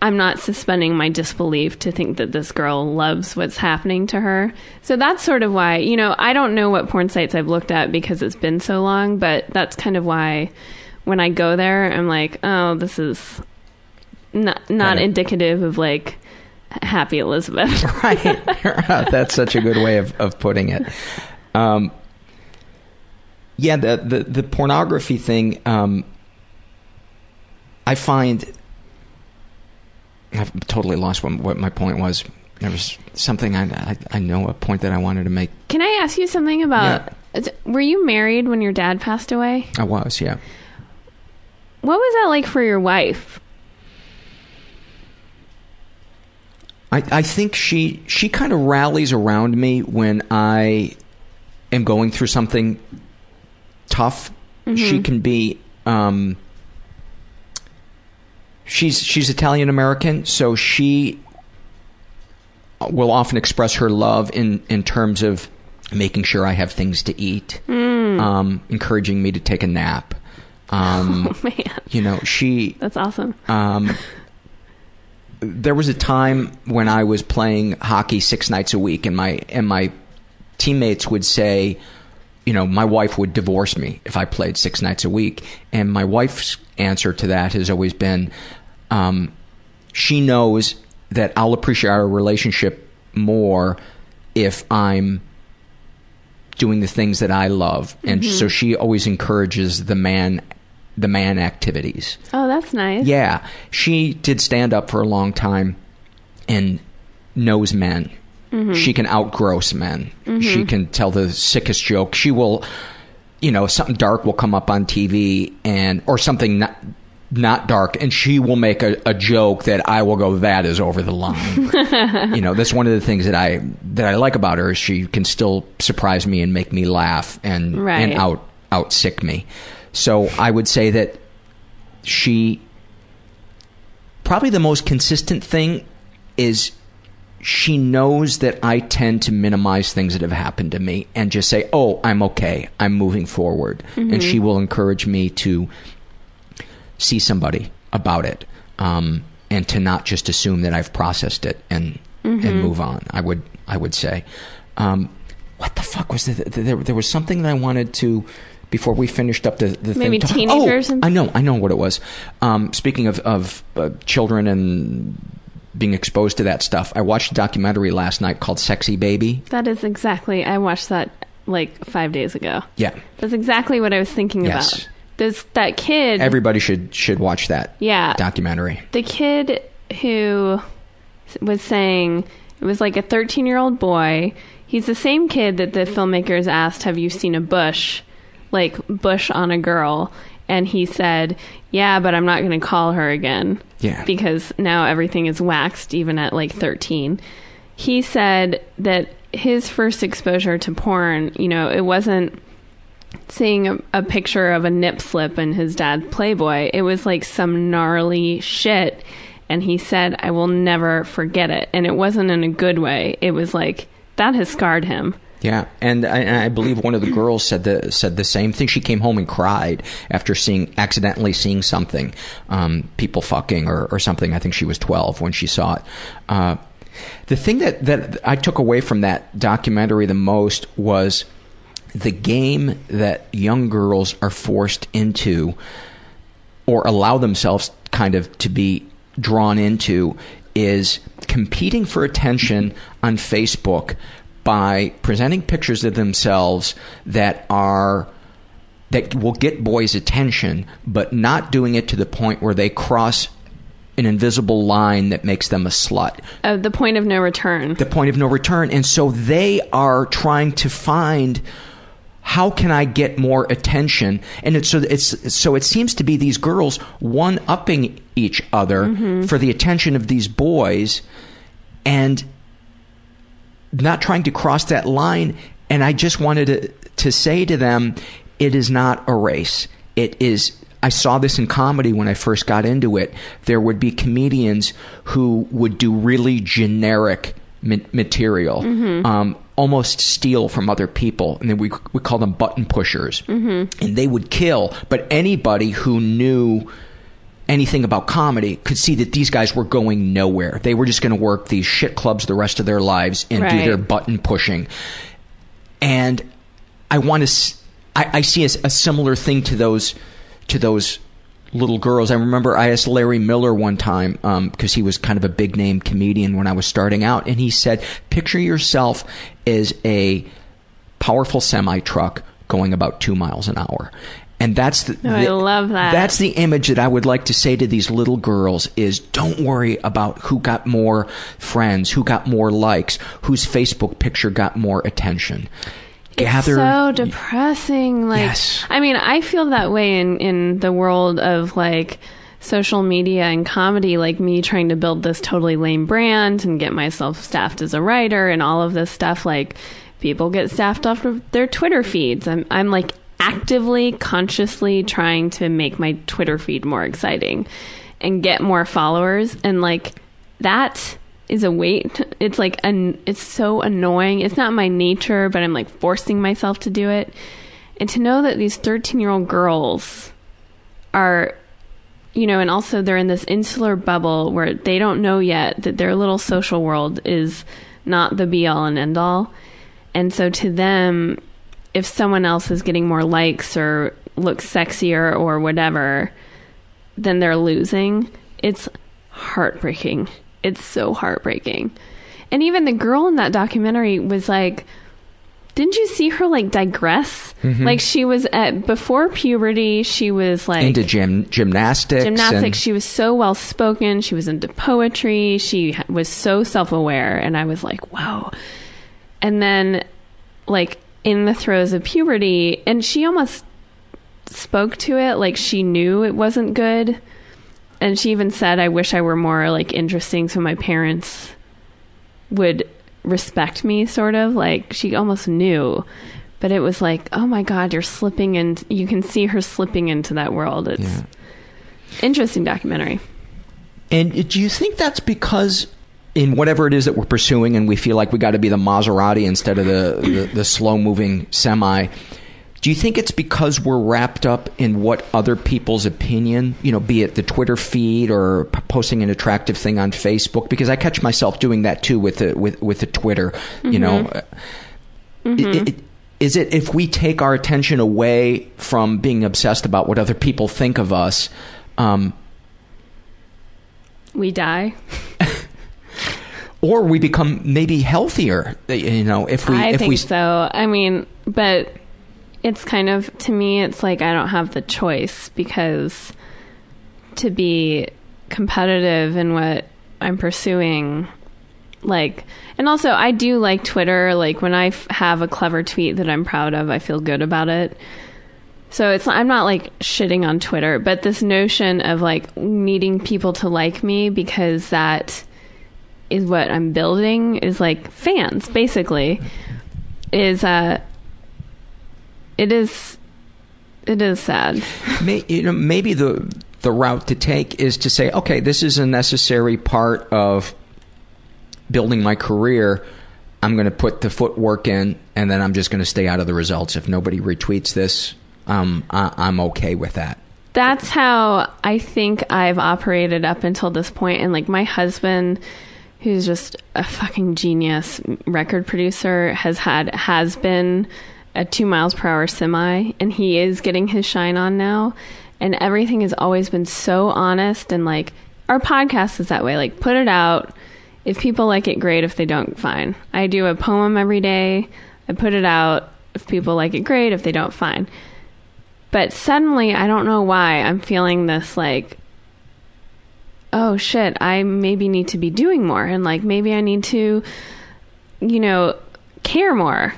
S4: I'm not suspending my disbelief to think that this girl loves what's happening to her. So that's sort of why, you know, I don't know what porn sites I've looked at because it's been so long, but that's kind of why when I go there, I'm like, oh, this is not not
S2: Kinda-
S4: indicative of like happy Elizabeth.
S2: right. That's such a good way of, of putting it. Um, yeah, the, the, the pornography thing, um, I find. I've totally lost what, what my point was. There was something I, I, I know, a point that I wanted to make.
S4: Can I ask you something about were you married when your dad passed away?
S2: I was, yeah.
S4: What was that like for your wife?
S2: I, I think she she kind of rallies around me when I am going through something tough. She can be um, she's she's Italian American, so she will often express her love in in terms of making sure I have things to eat, um, encouraging me to take a nap. Um,
S4: Oh man,
S2: you know, she
S4: that's awesome.
S2: um, there was a time when I was playing hockey six nights a week, and my and my teammates would say, you know, my wife would divorce me if I played six nights a week, and my wife's answer to that has always been, um, she knows that I'll appreciate our relationship more if I'm doing the things that I love, and so she always encourages the man the man activities.
S4: Oh, that's nice.
S2: Yeah, she did stand up for a long time and knows men. Mm-hmm. She can outgross men. Mm-hmm. She can tell the sickest joke. She will, you know, something dark will come up on TV and or something not not dark, and she will make a, a joke that I will go, that is over the line. you know, that's one of the things that I that I like about her is she can still surprise me and make me laugh and
S4: Right.
S2: and out out sick me. So I would say that she probably the most consistent thing is she knows that I tend to minimize things that have happened to me and just say, "Oh, I'm okay. I'm moving forward." And she will encourage me to see somebody about it um, and to not just assume that I've processed it and and move on. I would I would say. Um, what the fuck was the, there? There was something that I wanted to before we finished up the, the
S4: Maybe
S2: thing.
S4: teenagers
S2: Oh,
S4: and-
S2: I know, I know what it was. Um, speaking of of uh, children and being exposed to that stuff, I watched a documentary last night called "Sexy Baby."
S4: That is exactly. I watched that like five days ago.
S2: Yeah,
S4: That's exactly what I was thinking
S2: Yes.
S4: about. There's that kid.
S2: everybody should should watch that
S4: yeah,
S2: documentary.
S4: the kid who was saying it was like a 13 year old boy. He's the same kid that the filmmakers asked, "Have you seen a bush, like bush on a girl?" And he said, "Yeah, but I'm not going to call her again."
S2: Yeah.
S4: because now everything is waxed, even at like 13. He said that his first exposure to porn, you know, it wasn't seeing a, a picture of a nip slip in his dad's Playboy. It was like some gnarly shit. And he said, I will never forget it. And it wasn't in a good way. It was like, that has scarred him.
S2: Yeah, and I, and I believe one of the girls said the said the same thing. She came home and cried after seeing accidentally seeing something, um, people fucking or, or something. I think she was twelve when she saw it. Uh, the thing that that I took away from that documentary the most was the game that young girls are forced into or allow themselves kind of to be drawn into is competing for attention on Facebook by presenting pictures of themselves that are that will get boys attention but not doing it to the point where they cross an invisible line that makes them a slut
S4: Uh, the point of no return.
S2: the point of no return. And so they are trying to find how can I get more attention? And it's so it's so it seems to be these girls one upping each other
S4: Mm-hmm.
S2: for the attention of these boys, and not trying to cross that line. And I just wanted to to say to them, it is not a race. It is. I saw this in comedy when I first got into it. There would be comedians who would do really generic ma- material, um, almost steal from other people, and then we we call them button pushers, and they would kill. But anybody who knew anything about comedy could see that these guys were going nowhere. They were just going to work these shit clubs the rest of their lives and do their button pushing. And I want to—I see a similar thing to those to those little girls. I remember I asked Larry Miller one time um, because he was kind of a big name comedian when I was starting out, and he said, "Picture yourself as a powerful semi truck going about two miles an hour." And that's the,
S4: Oh, I love that.
S2: That's the image that I would like to say to these little girls is don't worry about who got more friends, who got more likes, whose Facebook picture got more attention. Gather
S4: It's so depressing. Like,
S2: Yes.
S4: I mean, I feel that way in in the world of like social media and comedy. Like me trying to build this Totally Laime brand and get myself staffed as a writer and all of this stuff. Like, people get staffed off of their Twitter feeds. I'm I'm like actively, consciously trying to make my Twitter feed more exciting and get more followers. And like that is a weight it's like an it's so annoying. It's not my nature but i'm like forcing myself to do it. And to know that these 13 year old girls are you know and also they're in this insular bubble where they don't know yet that their little social world is not the be all and end all and so to them if someone else is getting more likes or looks sexier or whatever then they're losing. It's heartbreaking. It's so heartbreaking. And even the girl in that documentary was like didn't you see her like digress?
S2: Mhm.
S4: like she was at before puberty she was like
S2: into gym gymnastics.
S4: gymnastics.
S2: and-
S4: she was so well spoken. She was into poetry. She was so self-aware. And i was like wow. And then like in the throes of puberty and she almost spoke to it like she knew it wasn't good. And she even said i wish i were more like interesting so my parents would respect me sort of like she almost knew. But it was like oh my god you're slipping and you can see her slipping into that world. It's interesting documentary.
S2: And do you think that's because in whatever it is that we're pursuing, and we feel like we got to be the Maserati instead of the, the, the slow moving semi? Do you think it's because we're wrapped up in what other people's opinion, you know, be it the Twitter feed or posting an attractive thing on Facebook? Because I catch myself doing that too with the with with the Twitter, you know.
S4: Mhm.
S2: I-
S4: Mhm.
S2: I- is it if we take our attention away from being obsessed about what other people think of us? Um,
S4: we die
S2: or we become maybe healthier. You know, if we
S4: I
S2: if
S4: think
S2: we
S4: so. I mean, but it's kind of to me, it's like I don't have the choice because to be competitive in what I'm pursuing, like, and also I do like Twitter. Like when I f- have a clever tweet that I'm proud of, I feel good about it. So it's I'm not like shitting on Twitter, but this notion of like needing people to like me because that is what I'm building is like fans basically is uh it is it is sad.
S2: may, you know maybe the the route to take is to say, okay, this is a necessary part of building my career. I'm going to put the footwork in, and then I'm just going to stay out of the results. If nobody retweets this, um, I, I'm okay with that.
S4: That's how I think I've operated up until this point and like my husband who's just a fucking genius record producer has had has been a 2 miles per hour semi and he is getting his shine on now. And everything has always been so honest and like our podcast is that way. Like put it out. If people like it great. If they don't fine. I do a poem every day. I put it out. If people like it great. If they don't fine. But suddenly i don't know why i'm feeling this like oh shit i maybe need to be doing more and like maybe i need to you know care more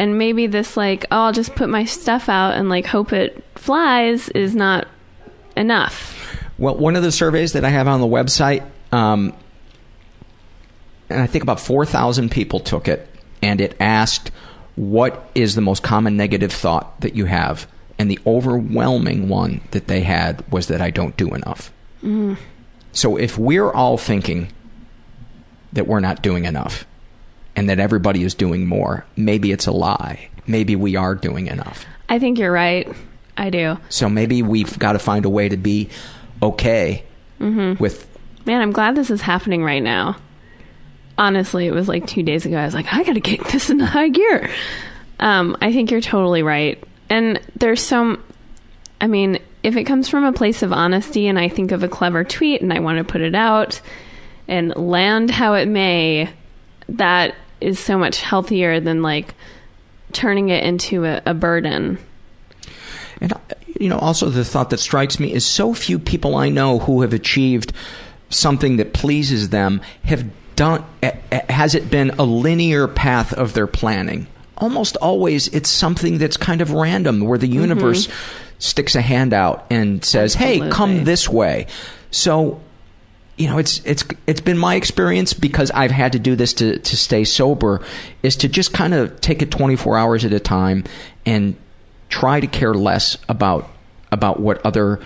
S4: And maybe this like, oh, I'll just put my stuff out and like hope it flies is not enough.
S2: Well, one of the surveys that I have on the website, um, and I think about 4,000 people took it, and it asked, What is the most common negative thought that you have? And the overwhelming one that they had was that I don't do enough.
S4: Mm.
S2: So if we're all thinking that we're not doing enough and that everybody is doing more, maybe it's a lie. Maybe we are doing enough.
S4: I think you're right. I do.
S2: So maybe we've got to find a way to be okay
S4: Mm-hmm.
S2: with
S4: Man, I'm glad this is happening right now. Honestly, it was like two days ago. I was like, I got to get this into high gear. Um, I think you're totally right. And there's some, I mean, if it comes from a place of honesty and I think of a clever tweet and I want to put it out and land how it may, that is so much healthier than like turning it into a, a burden.
S2: And you know, also the thought that strikes me is so few people I know who have achieved something that pleases them have done. Has it been a linear path of their planning? Almost always, it's something that's kind of random, where the mm-hmm. universe sticks a hand out and says, "Hey, come this way." So you know it's it's it's been my experience because I've had to do this to to stay sober is to just kind of take it 24 hours at a time and try to care less about about what other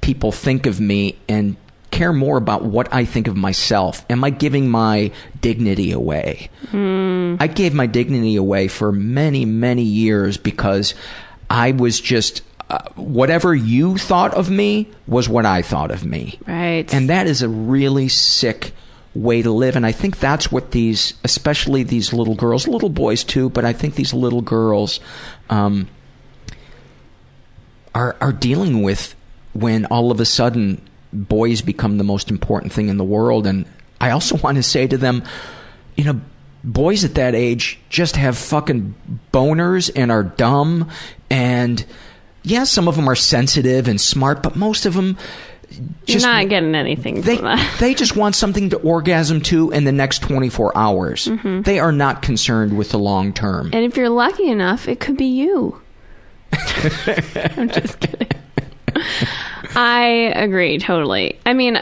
S2: people think of me and care more about what I think of myself. Am I giving my dignity away? Hmm. I gave my dignity away for many, many years because I was just uh, whatever you thought of me was what I thought of me.
S4: Right.
S2: And that is a really sick way to live. And I think that's what these, especially these little girls, little boys too, but I think these little girls um, are are dealing with when all of a sudden boys become the most important thing in the world. And I also want to say to them, you know, boys at that age just have fucking boners and are dumb and yeah, some of them are sensitive and smart, but most of them just
S4: You're not getting anything
S2: they
S4: from that.
S2: they just want something to orgasm to in the next 24 hours.
S4: Mhm.
S2: They are not concerned with the long term.
S4: And if you're lucky enough, it could be you. I'm just kidding. I agree totally. I mean,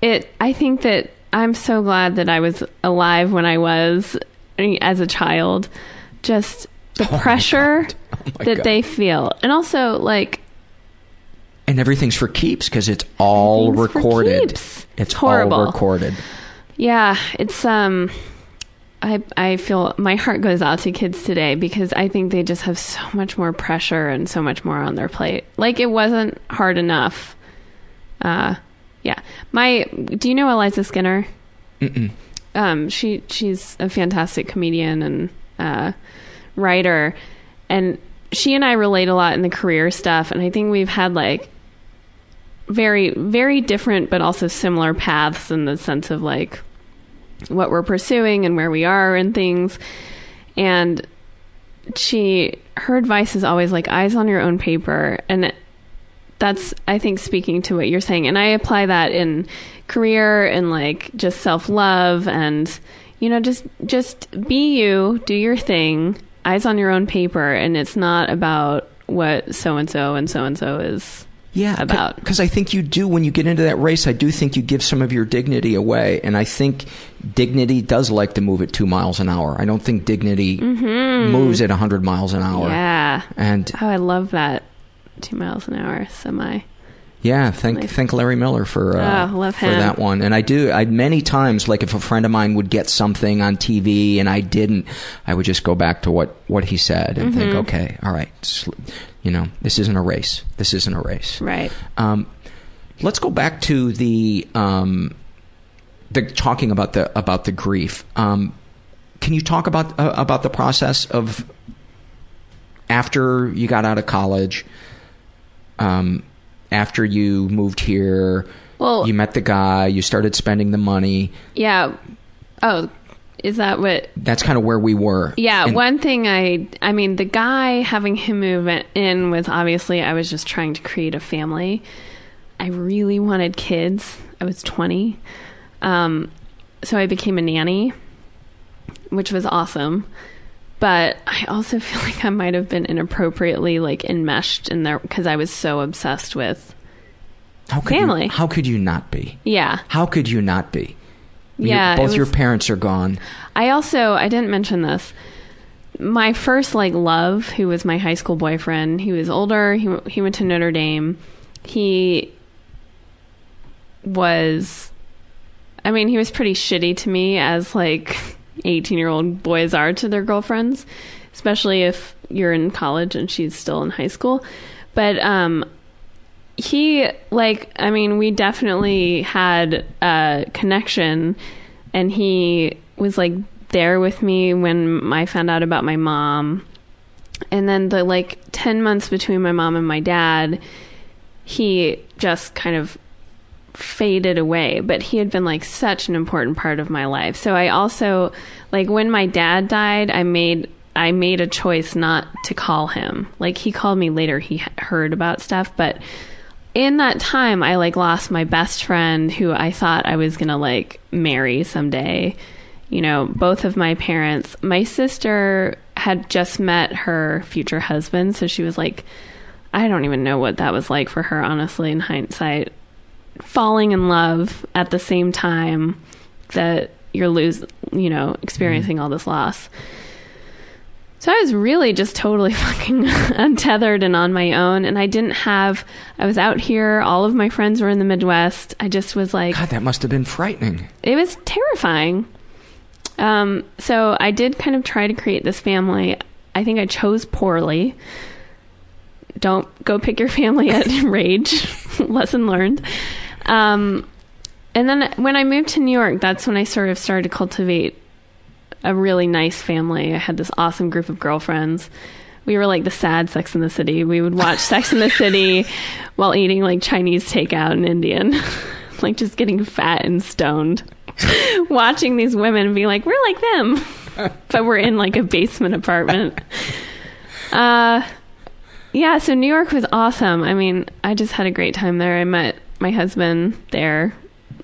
S4: it. I think that I'm so glad that I was alive when I was as a child. Just the pressure
S2: my
S4: that
S2: God.
S4: they feel, and also like
S2: And everything's for keeps because it's all recorded.
S4: keeps.
S2: It's
S4: Horrible.
S2: all recorded.
S4: Yeah, it's um I I feel my heart goes out to kids today because I think they just have so much more pressure and so much more on their plate. Like it wasn't hard enough. Uh yeah. My do you know Eliza Skinner?
S2: Mm-mm.
S4: Um she she's a fantastic comedian and uh writer and she and I relate a lot in the career stuff and I think we've had like very very different but also similar paths in the sense of like what we're pursuing and where we are and things. And she her advice is always like eyes on your own paper. And that's i think speaking to what you're saying. And i apply that in career and like just self-love and you know just just be you do your thing eyes on your own paper and it's not about what so and so and so and so is
S2: Yeah,
S4: about
S2: because I think you do when you get into that race. I do think you give some of your dignity away, and I think dignity does like to move at two miles an hour. I don't think dignity
S4: Mhm.
S2: moves at hundred miles an hour.
S4: yeah
S2: and
S4: oh i love that two miles an hour semi
S2: yeah, thank
S4: Nice.
S2: thank Larry Miller for uh,
S4: Oh,
S2: for that one. And I do. I many times, like if a friend of mine would get something on TV and I didn't, I would just go back to what what he said and think,
S4: Mhm.
S2: okay, all right, you know, this isn't a race. This isn't a race.
S4: right
S2: Um, let's go back to the um, the talking about the about the grief. Um, can you talk about uh, about the process of after you got out of college, um, after you moved here,
S4: Well-
S2: you met the guy, you started spending the money.
S4: yeah oh is that what
S2: That's kind of where we were.
S4: Yeah,
S2: And-
S4: one thing I I mean the guy having him move in was obviously I was just trying to create a family. I really wanted kids. I was 20. Um so I became a nanny, which was awesome. But I also feel like I might have been inappropriately like enmeshed in there because I was so obsessed with
S2: How could
S4: family.
S2: You, how could you not be?
S4: yeah.
S2: How could you not be?
S4: Yeah,
S2: both your parents are gone.
S4: I also I didn't mention this. My first like love, who was my high school boyfriend, he was older. He he went to Notre Dame. He was, I mean, he was pretty shitty to me as like eighteen year old boys are to their girlfriends, especially if you're in college and she's still in high school. But um, he like I mean, we definitely had a connection and he was like there with me when I found out about my mom. And then the like 10 months between my mom and my dad, he just kind of faded away, but he had been like such an important part of my life. So I also like when my dad died, I made I made a choice not to call him. Like he called me later, he heard about stuff, but in that time I like lost my best friend who I thought I was going to like marry someday. You know, both of my parents, my sister had just met her future husband, so she was like I don't even know what that was like for her honestly in hindsight falling in love at the same time that you're lose you know experiencing all this loss so i was really just totally fucking untethered and on my own and i didn't have i was out here all of my friends were in the midwest i just was like
S2: God, that must have been frightening.
S4: it was terrifying. Um, so I did kind of try to create this family. I think I chose poorly. Don't go pick your family at Rage. Lesson learned. Um, and then when I moved to New York, that's when I sort of started to cultivate a really nice family. I had this awesome group of girlfriends. We were like the sad Sex in the City. We would watch Sex in the City while eating like Chinese takeout and Indian, like just getting fat and stoned. Watching these women be like, we're like them, but we're in like a basement apartment. Uh, yeah, so New York was awesome. I mean, I just had a great time there. I met my husband there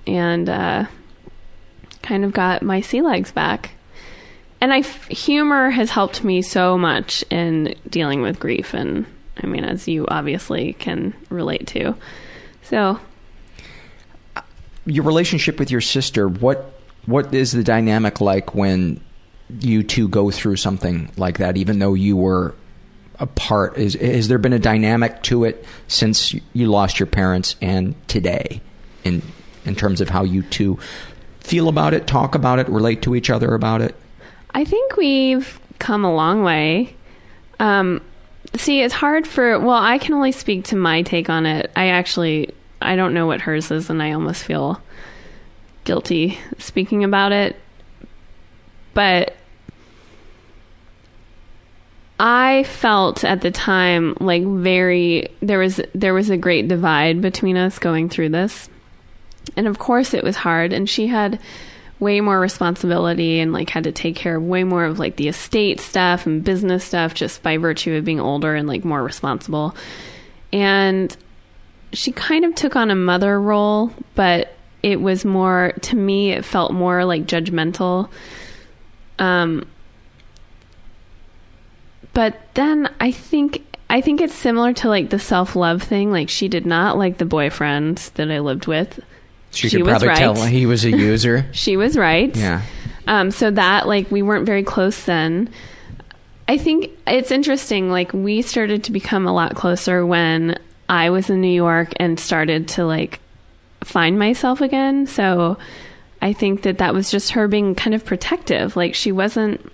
S4: and uh, kind of got my sea legs back. And I humor has helped me so much in dealing with grief, and I mean, as you obviously can relate to. So
S2: Your relationship with your sister, what what is the dynamic like when you two go through something like that, even though you were apart? Is has there been a dynamic to it since you lost your parents and today, in in terms of how you two feel about it, talk about it, relate to each other about it?
S4: I think we've come a long way. Um, see, it's hard for. Well, I can only speak to my take on it. I actually, I don't know what hers is, and I almost feel guilty speaking about it. But I felt at the time like very there was there was a great divide between us going through this. And of course it was hard and she had way more responsibility and like had to take care of way more of like the estate stuff and business stuff just by virtue of being older and like more responsible. And she kind of took on a mother role, but it was more to me it felt more like judgmental. Um but then I think I think it's similar to like the self-love thing like she did not like the boyfriend that I lived with.
S2: She, could probably tell he was a user.
S4: She was right.
S2: yeah.
S4: Um, so that like we weren't very close then. I think it's interesting. Like we started to become a lot closer when I was in New York and started to like find myself again. So I think that that was just her being kind of protective. Like she wasn't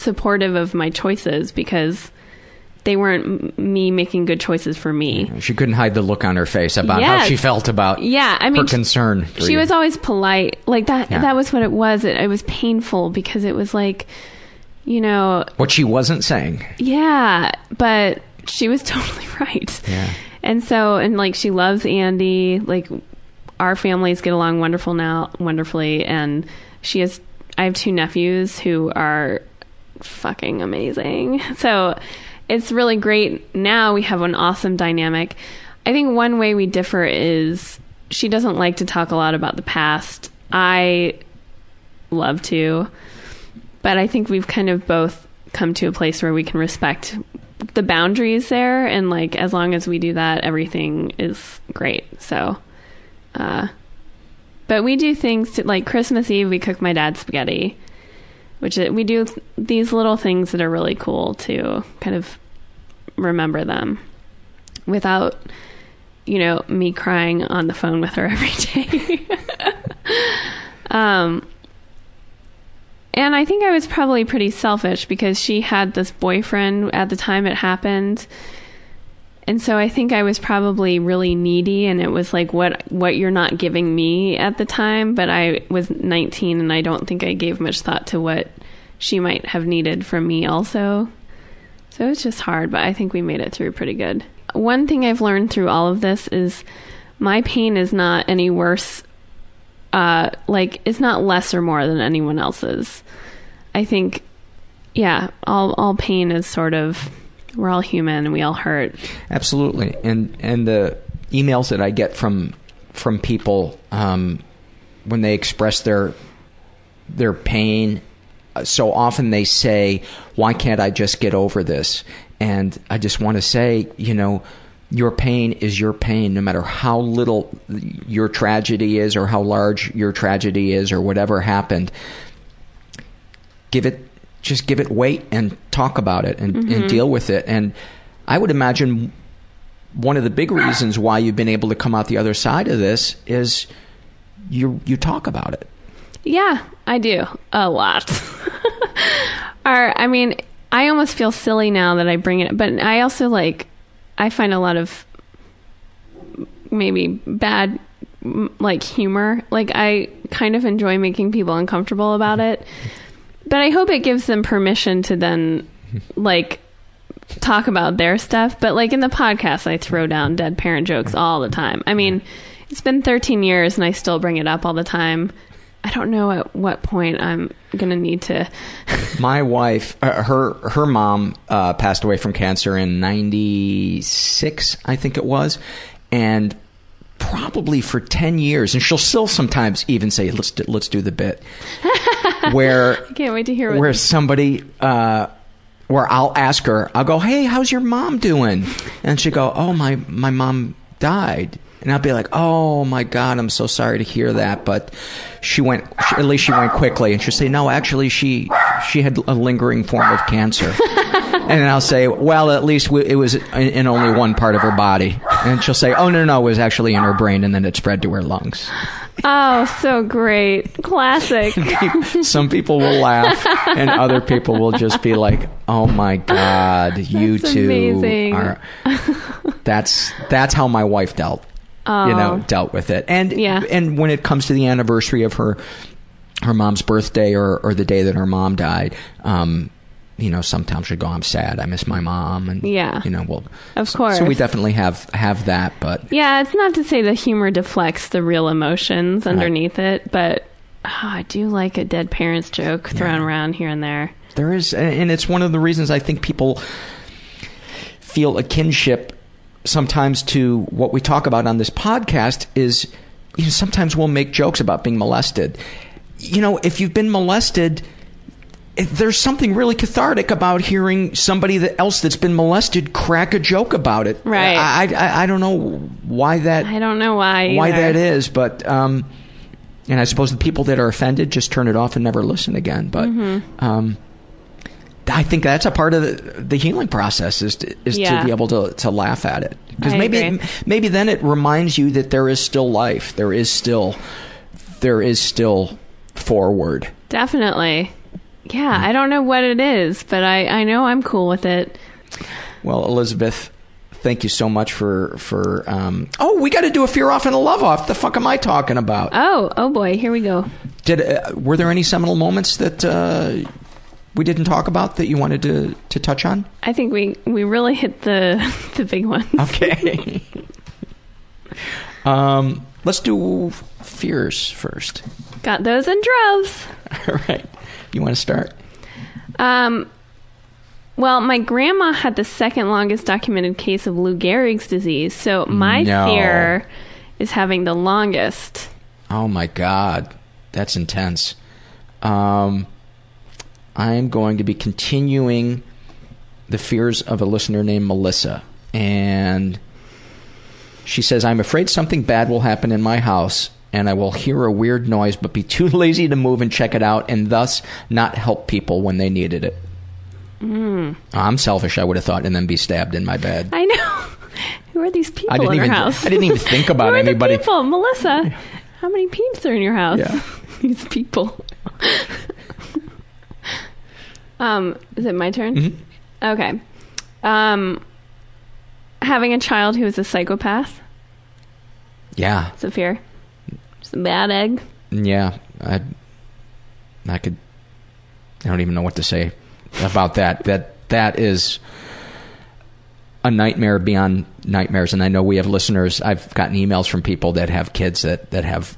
S4: supportive of my choices because they weren't me making good choices for me.
S2: She couldn't hide the look on her face about how she felt about
S4: Yeah, I mean,
S2: her concern.
S4: she
S2: you.
S4: was always polite like that
S2: Yeah.
S4: that was what it was it, it was painful because it was like you know
S2: what she wasn't saying.
S4: yeah but she was totally right
S2: Yeah.
S4: and so and like she loves andy like our families get along wonderful now wonderfully and she has i have two nephews who are fucking amazing. So it's really great. Now we have an awesome dynamic. I think one way we differ is she doesn't like to talk a lot about the past. I love to but i think we've kind of both come to a place where we can respect the boundaries there. And like as long as we do that everything is great. So uh but we do things to, like christmas eve we cook my dad's spaghetti which it, we do th- these little things that are really cool to kind of remember them without you know me crying on the phone with her every day um and I think I was probably pretty selfish because she had this boyfriend at the time it happened. And so I think I was probably really needy and it was like what what you're not giving me at the time, but I was 19 and I don't think I gave much thought to what she might have needed from me also. So it's just hard, but I think we made it through pretty good. One thing I've learned through all of this is my pain is not any worse uh, like it's not less or more than anyone else's. I think, yeah, all all pain is sort of we're all human and we all hurt.
S2: Absolutely, and and the emails that I get from from people um, when they express their their pain, uh, so often they say, "Why can't I just get over this?" And I just want to say, you know your pain is your pain, no matter how little your tragedy is or how large your tragedy is or whatever happened. Give it, just give it weight and talk about it and,
S4: Mm-hmm.
S2: and deal with it. And I would imagine one of the big reasons why you've been able to come out the other side of this is you you talk about it.
S4: Yeah, I do a lot. or I mean, I almost feel silly now that I bring it, but I also like I find a lot of maybe bad like humor. Like I kind of enjoy making people uncomfortable about it. But I hope it gives them permission to then like talk about their stuff. But like in the podcast I throw down dead parent jokes all the time. I mean, it's been 13 years and I still bring it up all the time. I don't know at what point I'm gonna need to.
S2: My wife, uh, her her mom uh, passed away from cancer in '96, I think it was, and probably for 10 years, and she'll still sometimes even say, "Let's do, let's do the bit," where
S4: I can't wait to hear
S2: where somebody. Uh, where I'll ask her, I'll go, "Hey, how's your mom doing?" And she go, "Oh, my my mom died." And I'll be like, "Oh my God, I'm so sorry to hear that." But she went. She, at least she went quickly, and she'll say, "No, actually, she she had a lingering form of cancer." and I'll say, "Well, at least we, it was in, in only one part of her body." And she'll say, "Oh no, no, it was actually in her brain, and then it spread to her lungs."
S4: Oh, so great. Classic.
S2: Some people will laugh, and other people will just be like, "Oh my god, you
S4: That's
S2: two
S4: amazing.
S2: are." That's that's how my wife dealt. You know,
S4: Oh.
S2: dealt with it, and
S4: Yeah.
S2: and when it comes to the anniversary of her her mom's birthday or or the day that her mom died, um, you know, sometimes she'd go, "I'm sad, I miss my mom," and
S4: Yeah.
S2: you know, well,
S4: Of course.
S2: So we definitely have have that, but
S4: Yeah, it's not to say the humor deflects the real emotions underneath it, but oh, I do like a dead parents joke thrown around here and there.
S2: There is, and it's one of the reasons I think people feel a kinship sometimes to what we talk about on this podcast is you know, sometimes we'll make jokes about being molested. You know, if you've been molested, there's something really cathartic about hearing somebody that else that's been molested crack a joke about it.
S4: Right.
S2: I, I, I don't know why that
S4: I don't know why.
S2: why
S4: either.
S2: that is, but um, and I suppose the people that are offended just turn it off and never listen again. But
S4: Mm-hmm.
S2: um, I think that's a part of the, the healing process is to, is
S4: Yeah.
S2: to be able to, to laugh at it because maybe
S4: agree.
S2: maybe then it reminds you that there is still life, there is still there is still forward.
S4: Definitely. Yeah, I don't know what it is, but I, I know I'm cool with it.
S2: Well, Elizabeth, thank you so much for for. Um, oh, we got to do a fear off and a love off. The fuck am I talking about?
S4: Oh, oh boy, here we go.
S2: Did uh, were there any seminal moments that uh, we didn't talk about that you wanted to to touch on?
S4: I think we, we really hit the the big ones.
S2: Okay. um, let's do fears first.
S4: Got those in droves.
S2: All right. You want to start?
S4: Um, well, my grandma had the second longest documented case of Lou Gehrig's disease, so my
S2: No.
S4: fear is having the longest.
S2: Oh my God, that's intense. Um, I'm going to be continuing the fears of a listener named Melissa. And she says, I'm afraid something bad will happen in my house and I will hear a weird noise but be too lazy to move and check it out and thus not help people when they needed it.
S4: Mm.
S2: I'm selfish, I would have thought, and then be stabbed in my bed.
S4: I know. Who are these people
S2: I didn't
S4: in
S2: even
S4: your house?
S2: I didn't even think about
S4: Who are the
S2: anybody.
S4: people? Melissa, how many peeps are in your house?
S2: Yeah.
S4: these people. Um, is it my turn?
S2: Mhm.
S4: Okay. Um, having a child who is a psychopath.
S2: Yeah.
S4: It's a fear. It's a bad egg.
S2: Yeah, I, I could. I don't even know what to say about that. That that is a nightmare beyond nightmares. And I know we have listeners. I've gotten emails from people that have kids that that have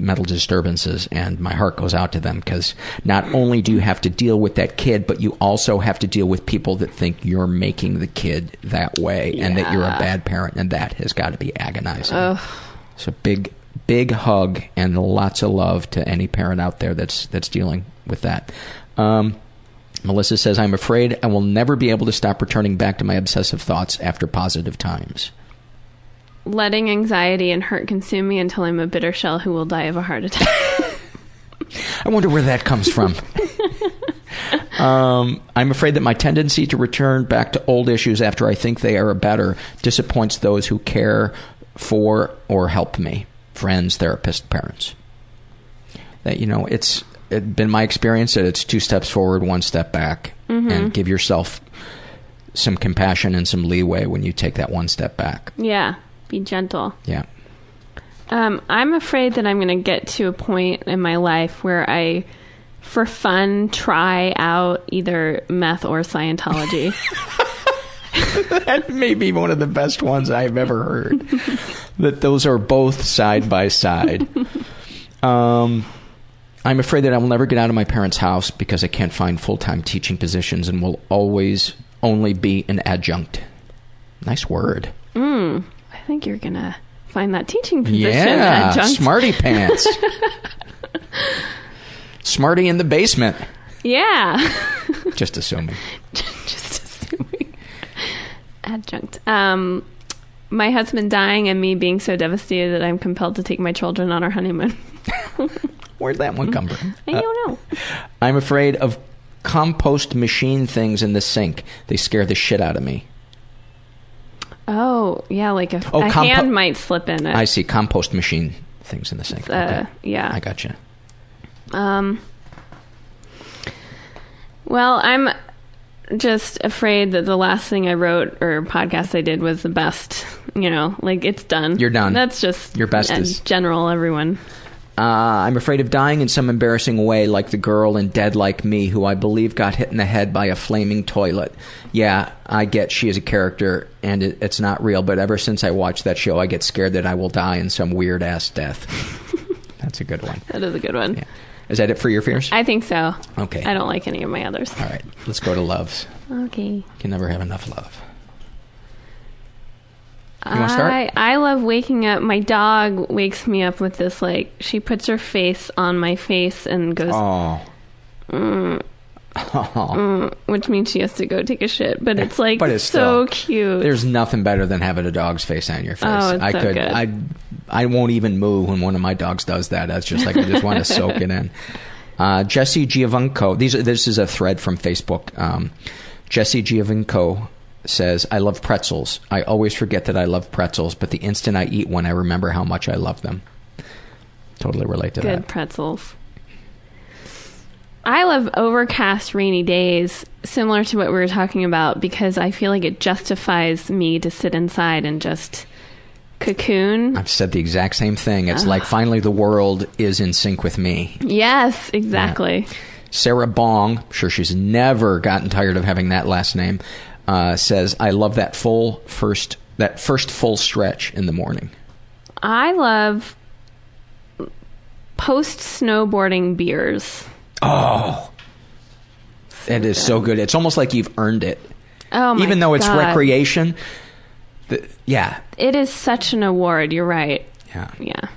S2: mental disturbances, and my heart goes out to them because not only do you have to deal with that kid, but you also have to deal with people that think you're making the kid that way and that you're a bad parent, and that has got to be agonizing. So big, big hug and lots of love to any parent out there that's that's dealing with that. Um, Melissa says, "I'm afraid I will never be able to stop returning back to my obsessive thoughts after positive times."
S4: Letting anxiety and hurt consume me until I'm a bitter shell who will die of a heart attack.
S2: I wonder where that comes from. um, I'm afraid that my tendency to return back to old issues after I think they are better disappoints those who care for or help me friends, therapists, parents. That, you know, it's it been my experience that it's two steps forward, one step back,
S4: Mhm.
S2: and give yourself some compassion and some leeway when you take that one step back.
S4: yeah, be gentle.
S2: Yeah.
S4: Um, I'm afraid that I'm going to get to a point in my life where I, for fun, try out either meth or Scientology.
S2: that may be one of the best ones I've ever heard. that those are both side by side. Um, I'm afraid that I will never get out of my parents' house because I can't find full time teaching positions and will always only be an adjunct. Nice word.
S4: mm, think you're going to find that teaching position.
S2: Yeah, smarty pants. Smarty in the basement.
S4: Yeah.
S2: Just assuming.
S4: Just assuming. Adjunct. Um, my husband dying and me being so devastated that I'm compelled to take my children on our honeymoon.
S2: Where'd that one come from?
S4: I don't know.
S2: I'm afraid of compost machine things in the sink. They scare the shit out of me.
S4: Oh, yeah, like a,
S2: Oh,
S4: a
S2: compo-
S4: hand might slip in it.
S2: I see compost machine things in the sink.
S4: Uh,
S2: Okay.
S4: yeah.
S2: I gotcha.
S4: Um. Well, I'm just afraid that the last thing I wrote or podcast I did was the best. You know, like it's done.
S2: You're done.
S4: That's just
S2: Your best
S4: in
S2: is-
S4: general. Everyone.
S2: Uh, I'm afraid of dying in some embarrassing way, like the girl in Dead Like Me, who I believe got hit in the head by a flaming toilet. Yeah, I get she is a character and it, it's not real, but ever since I watched that show, I get scared that I will die in some weird ass death. That's a good one.
S4: That is a good one.
S2: Is that it for your fears?
S4: I think so.
S2: Okay.
S4: I don't like any of my others.
S2: All right, let's go to loves.
S4: Okay.
S2: Can never have enough love. You wanna start?
S4: I, I love waking up. My dog wakes me up with this, like, she puts her face on my face and goes,
S2: Oh.
S4: mm, mm, which means she has to go take a shit. But it's like
S2: But it's
S4: so
S2: still-
S4: cute.
S2: There's nothing better than having a dog's face on your face.
S4: Oh, it's
S2: I
S4: so
S2: could
S4: good.
S2: I I won't even move when one of my dogs does that. That's just like I just want to soak it in. Uh, Jesse Giovanco. These this is a thread from Facebook. Um, Jesse Giovanco says, "I love pretzels. I always forget that I love pretzels, but the instant I eat one, I remember how much I love them." Totally relate to
S4: Good
S2: that.
S4: pretzels. I love overcast, rainy days, similar to what we were talking about, because I feel like it justifies me to sit inside and just cocoon.
S2: I've said the exact same thing. It's
S4: Ah.
S2: like finally the world is in sync with me.
S4: Yes, exactly.
S2: Sarah Bong, I'm sure she's never gotten tired of having that last name, uh, says, "I love that full first that first full stretch in the morning."
S4: I love post snowboarding beers.
S2: Oh, it is so good. It's almost like you've earned it,
S4: Oh my god.
S2: even though it's
S4: God.
S2: recreation. The, yeah,
S4: It is such an award. You're right.
S2: Yeah.
S4: Yeah.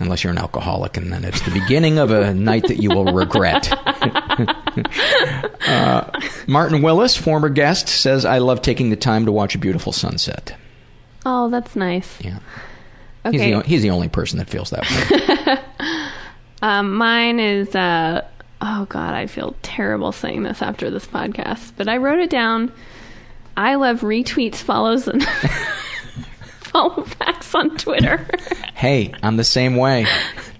S2: unless you're an alcoholic, and then it's the beginning of a night that you will regret. uh, Martin Willis, former guest, says, I love taking the time to watch a beautiful sunset.
S4: Oh, that's nice.
S2: Yeah.
S4: Okay.
S2: He's the, he's the only person that feels that way.
S4: um, mine is, uh, oh God, I feel terrible saying this after this podcast, but I wrote it down. I love retweets, follows, and backs on Twitter.
S2: hey, I'm the same way.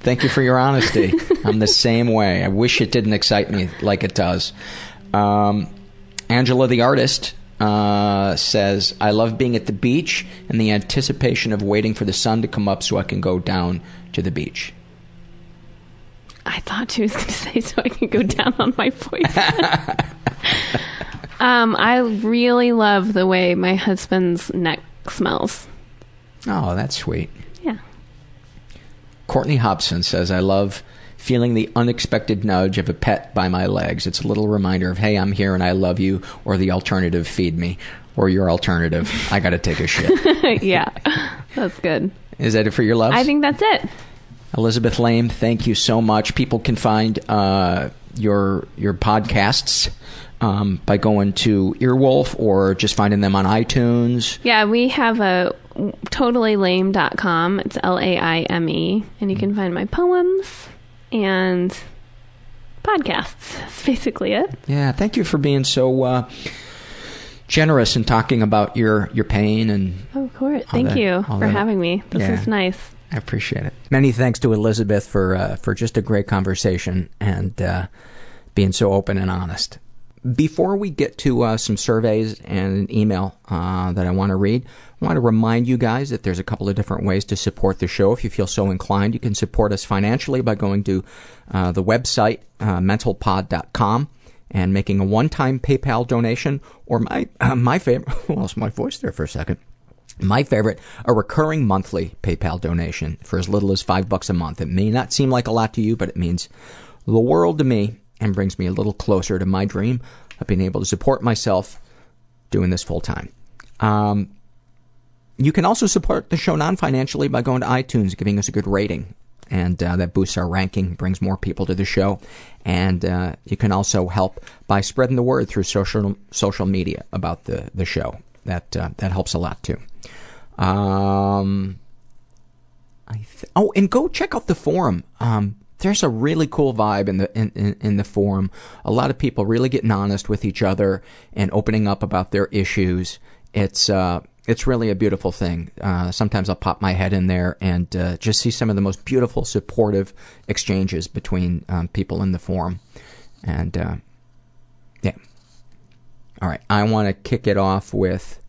S2: Thank you for your honesty. I'm the same way. I wish it didn't excite me like it does. Um, Angela the artist uh, says, I love being at the beach and the anticipation of waiting for the sun to come up so I can go down to the beach.
S4: I thought she was going to say so I can go down on my voice. um, I really love the way my husband's neck smells.
S2: Oh, that's sweet.
S4: Yeah.
S2: Courtney Hobson says, I love feeling the unexpected nudge of a pet by my legs. It's a little reminder of, hey, I'm here and I love you, or the alternative, feed me, or your alternative, I got to take a shit.
S4: yeah, that's good.
S2: Is that it for your love?
S4: I think that's it.
S2: Elizabeth Laime, thank you so much. People can find uh, your your podcasts um, by going to Earwolf or just finding them on iTunes.
S4: Yeah, we have a totallylaime.com. It's L A I M E. And you can find my poems and podcasts. That's basically it.
S2: Yeah, thank you for being so uh, generous and talking about your, your pain and.
S4: Oh, of course. Thank that, you for that. having me. This
S2: yeah.
S4: is nice.
S2: I appreciate it. Many thanks to Elizabeth for uh, for just a great conversation and uh, being so open and honest. Before we get to uh, some surveys and an email uh, that I want to read, I want to remind you guys that there's a couple of different ways to support the show. If you feel so inclined, you can support us financially by going to uh, the website uh, mentalpod.com and making a one-time PayPal donation, or my my favorite. lost my voice there for a second. My favorite, a recurring monthly PayPal donation for as little as five bucks a month. It may not seem like a lot to you, but it means the world to me and brings me a little closer to my dream of being able to support myself doing this full time. Um, you can also support the show non financially by going to iTunes, giving us a good rating. And uh, that boosts our ranking, brings more people to the show. And uh, you can also help by spreading the word through social social media about the, the show. That uh, that helps a lot too. Um, I th- oh, and go check out the forum. Um, there's a really cool vibe in the in, in, in, the forum. A lot of people really getting honest with each other and opening up about their issues. It's uh, it's really a beautiful thing. Uh, sometimes I'll pop my head in there and uh, just see some of the most beautiful, supportive exchanges between um, people in the forum. And uh, yeah, all right. I want to kick it off with.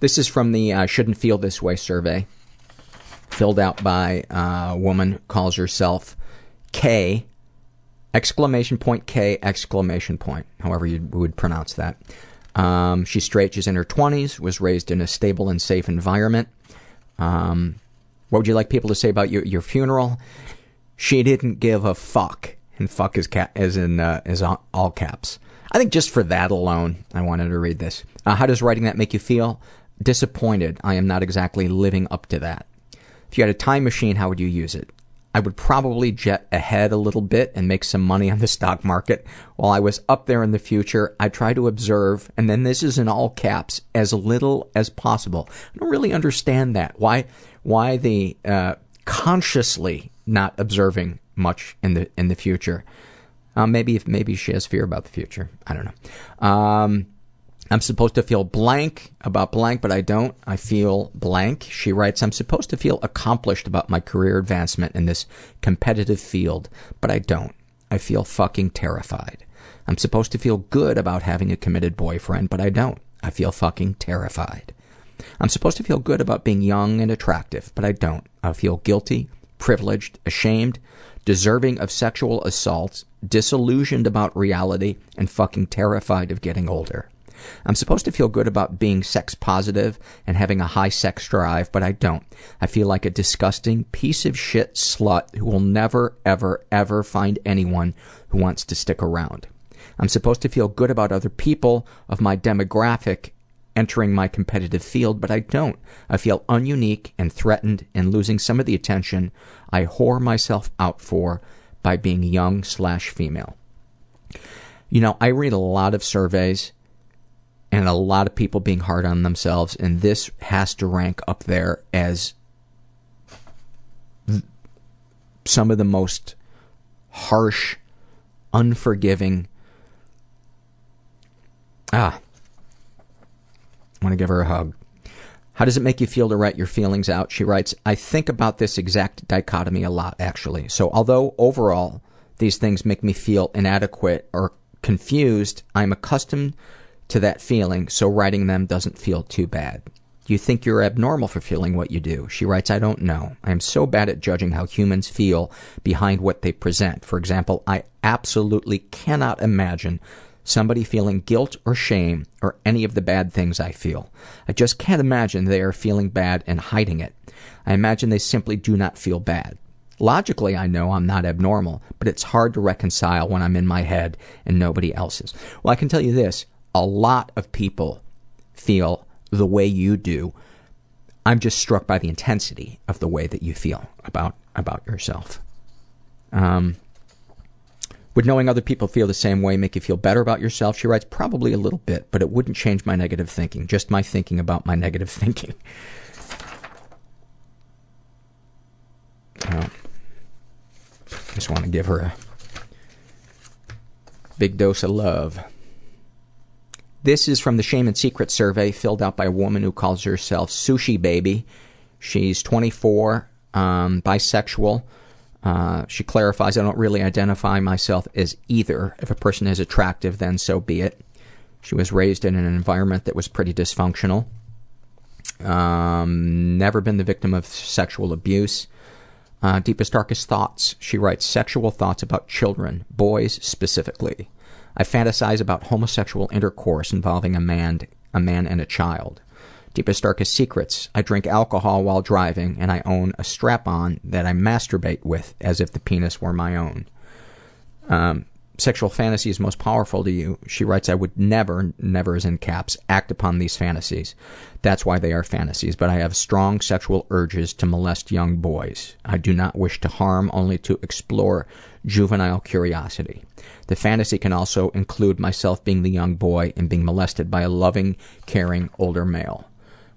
S2: This is from the uh, "Shouldn't Feel This Way" survey filled out by a woman calls herself K exclamation point K exclamation point, however you would pronounce that. Um, she's straight. She's in her twenties. Was raised in a stable and safe environment. Um, what would you like people to say about your your funeral? She didn't give a fuck, and fuck is ca- is in uh, is all caps. I think just for that alone, I wanted to read this. Uh, how does writing that make you feel? Disappointed. I am not exactly living up to that. If you had a time machine, how would you use it? I would probably jet ahead a little bit and make some money on the stock market. While I was up there in the future, I try to observe, and then this is in all caps, as little as possible. I don't really understand that. Why, why the uh, consciously not observing much in the in the future? Uh, maybe if maybe she has fear about the future. I don't know. Um, I'm supposed to feel blank about blank, but I don't. I feel blank. She writes, I'm supposed to feel accomplished about my career advancement in this competitive field, but I don't. I feel fucking terrified. I'm supposed to feel good about having a committed boyfriend, but I don't. I feel fucking terrified. I'm supposed to feel good about being young and attractive, but I don't. I feel guilty, privileged, ashamed, deserving of sexual assaults, disillusioned about reality, and fucking terrified of getting older. I'm supposed to feel good about being sex positive and having a high sex drive, but I don't. I feel like a disgusting piece of shit slut who will never, ever, ever find anyone who wants to stick around. I'm supposed to feel good about other people of my demographic entering my competitive field, but I don't. I feel ununique and threatened and losing some of the attention I whore myself out for by being young slash female. You know, I read a lot of surveys and a lot of people being hard on themselves, and this has to rank up there as some of the most harsh, unforgiving. Ah, I want to give her a hug. How does it make you feel to write your feelings out? She writes, I think about this exact dichotomy a lot, actually. So, although overall these things make me feel inadequate or confused, I'm accustomed to that feeling, so writing them doesn't feel too bad. You think you're abnormal for feeling what you do? She writes, I don't know. I am so bad at judging how humans feel behind what they present. For example, I absolutely cannot imagine somebody feeling guilt or shame or any of the bad things I feel. I just can't imagine they are feeling bad and hiding it. I imagine they simply do not feel bad. Logically, I know I'm not abnormal, but it's hard to reconcile when I'm in my head and nobody else's. Well, I can tell you this a lot of people feel the way you do. I'm just struck by the intensity of the way that you feel about about yourself. Um, would knowing other people feel the same way make you feel better about yourself? She writes, probably a little bit, but it wouldn't change my negative thinking. Just my thinking about my negative thinking. Oh. Just want to give her a big dose of love. This is from the Shame and Secret survey filled out by a woman who calls herself Sushi Baby. She's 24, um, bisexual. Uh, she clarifies, I don't really identify myself as either. If a person is attractive, then so be it. She was raised in an environment that was pretty dysfunctional. Um, never been the victim of sexual abuse. Uh, deepest, darkest thoughts. She writes sexual thoughts about children, boys specifically. I fantasize about homosexual intercourse involving a man, a man and a child. Deepest, darkest secrets. I drink alcohol while driving, and I own a strap on that I masturbate with as if the penis were my own. Um, sexual is most powerful to you. She writes, I would never, never is in caps, act upon these fantasies. That's why they are fantasies, but I have strong sexual urges to molest young boys. I do not wish to harm, only to explore juvenile curiosity. The fantasy can also include myself being the young boy and being molested by a loving, caring older male.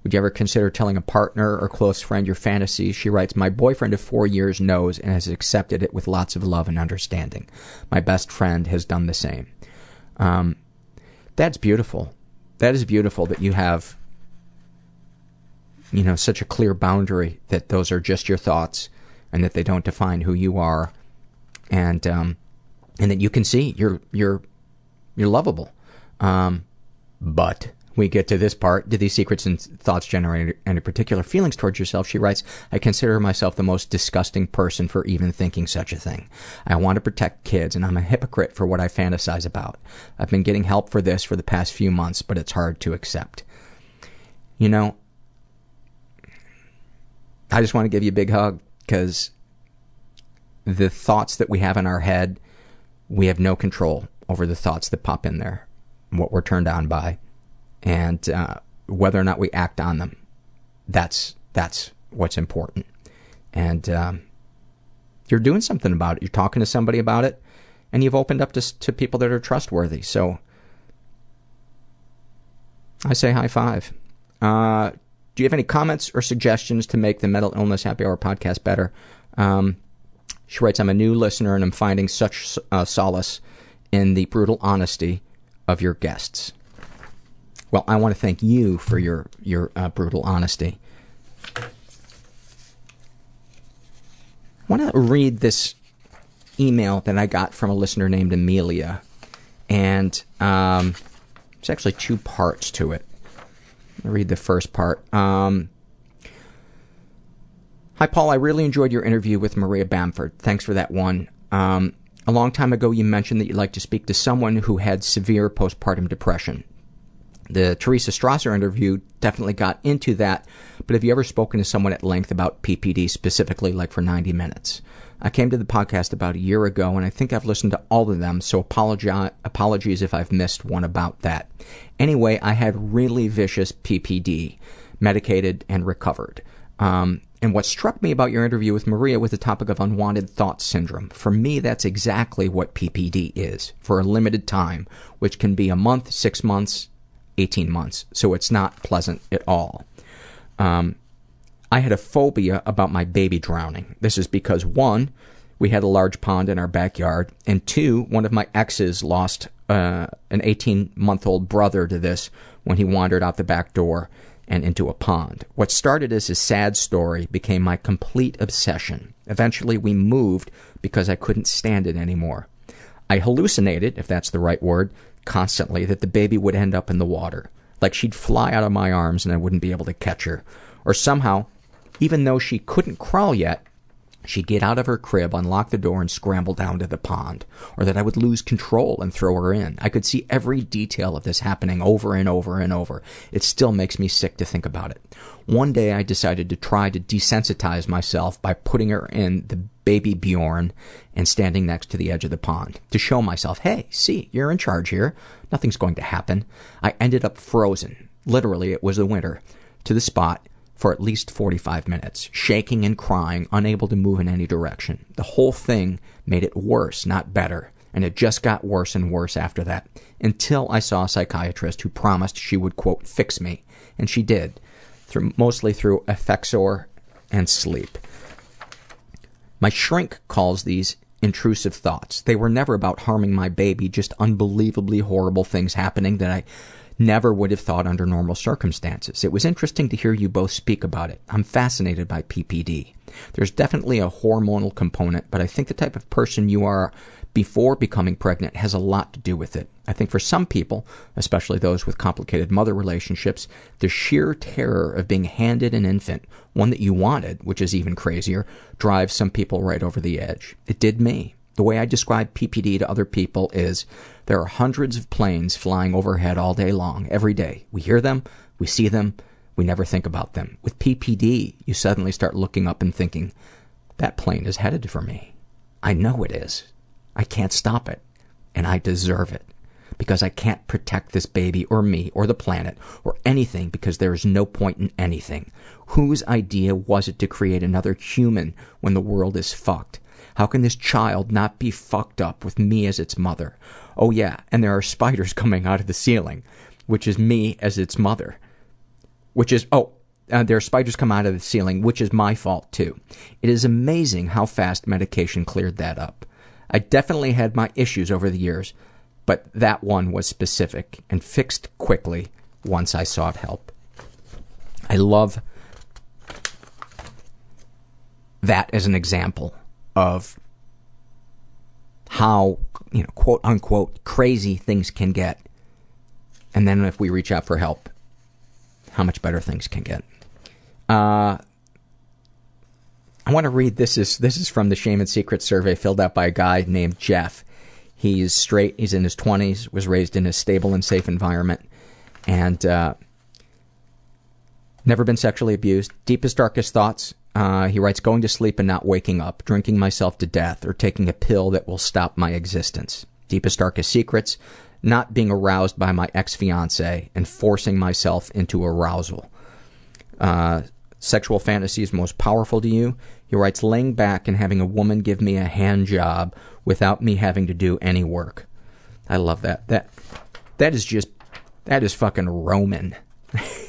S2: Would you ever consider telling a partner or close friend your fantasies? She writes, My boyfriend of four years knows and has accepted it with lots of love and understanding. My best friend has done the same. Um, that's beautiful. That is beautiful that you have, you know, such a clear boundary that those are just your thoughts and that they don't define who you are, and um, and that you can see you're you're you're lovable. Um, but we get to this part. Do these secrets and thoughts generate any particular feelings towards yourself? She writes, I consider myself the most disgusting person for even thinking such a thing. I want to protect kids, and I'm a hypocrite for what I fantasize about. I've been getting help for this for the past few months, but it's hard to accept. You know, I just want to give you a big hug because the thoughts that we have in our head, we have no control over the thoughts that pop in there, what we're turned on by and uh, whether or not we act on them. That's that's what's important. And um, you're doing something about it. You're talking to somebody about it, and you've opened up to to people that are trustworthy. So I say high five. Uh, do you have any comments or suggestions to make the Mental Illness Happy Hour podcast better? Um, she writes, I'm a new listener and I'm finding such uh, solace in the brutal honesty of your guests. Well, I want to thank you for your your uh, brutal honesty. I want to read this email that I got from a listener named Amelia, and um, there's actually two parts to it. I'll read the first part. Um, Hi, Paul. I really enjoyed your interview with Maria Bamford. Thanks for that one. Um, a long time ago, you mentioned that you'd like to speak to someone who had severe postpartum depression. The Teresa Strasser interview definitely got into that, but have you ever spoken to someone at length about PPD specifically, like for 90 minutes? I came to the podcast about a year ago, and I think I've listened to all of them, so apologi- apologies if I've missed one about that. Anyway, I had really vicious PPD, medicated and recovered. Um, and what struck me about your interview with Maria was the topic of unwanted thought syndrome. For me, that's exactly what PPD is for a limited time, which can be a month, six months, 18 months. So it's not pleasant at all. Um, I had a phobia about my baby drowning. This is because one, we had a large pond in our backyard, and two, one of my exes lost uh, an 18 month old brother to this when he wandered out the back door and into a pond. What started as a sad story became my complete obsession. Eventually, we moved because I couldn't stand it anymore. I hallucinated, if that's the right word, constantly that the baby would end up in the water. Like she'd fly out of my arms and I wouldn't be able to catch her. Or somehow, even though she couldn't crawl yet, she'd get out of her crib, unlock the door, and scramble down to the pond. Or that I would lose control and throw her in. I could see every detail of this happening over and over and over. It still makes me sick to think about it. One day I decided to try to desensitize myself by putting her in the baby Bjorn and standing next to the edge of the pond to show myself, hey, see, you're in charge here. Nothing's going to happen. I ended up frozen. Literally, it was the winter. To the spot for at least 45 minutes, shaking and crying, unable to move in any direction. The whole thing made it worse, not better. And it just got worse and worse after that, until I saw a psychiatrist who promised she would, quote, fix me. And she did, through, mostly through Effexor and sleep. My shrink calls these intrusive thoughts. They were never about harming my baby, just unbelievably horrible things happening that I never would have thought under normal circumstances. It was interesting to hear you both speak about it. I'm fascinated by PPD. There's definitely a hormonal component, but I think the type of person you are before becoming pregnant has a lot to do with it. I think for some people, especially those with complicated mother relationships, the sheer terror of being handed an infant, one that you wanted, which is even crazier, drives some people right over the edge. It did me. The way I describe PPD to other people is there are hundreds of planes flying overhead all day long, every day. We hear them, we see them, we never think about them. With PPD, you suddenly start looking up and thinking, that plane is headed for me. I know it is. I can't stop it. And I deserve it. Because I can't protect this baby or me or the planet or anything because there is no point in anything. Whose idea was it to create another human when the world is fucked? How can this child not be fucked up with me as its mother? Oh yeah, and there are spiders coming out of the ceiling, which is me as its mother. Which is, oh, uh, there are spiders come out of the ceiling, which is my fault too. It is amazing how fast medication cleared that up. I definitely had my issues over the years, but that one was specific and fixed quickly once I sought help. I love that as an example of how, you know, quote unquote, crazy things can get. And then if we reach out for help, how much better things can get. Uh, I want to read this is this is from the Shame and Secret survey filled out by a guy named Jeff. He's straight. He's in his twenties. Was raised in a stable and safe environment, and uh, never been sexually abused. Deepest darkest thoughts. Uh, he writes, going to sleep and not waking up, drinking myself to death, or taking a pill that will stop my existence. Deepest darkest secrets. Not being aroused by my ex fiance and forcing myself into arousal. Uh, sexual fantasies most powerful to you. He writes, laying back and having a woman give me a hand job without me having to do any work. I love that. That that is just that is fucking Roman.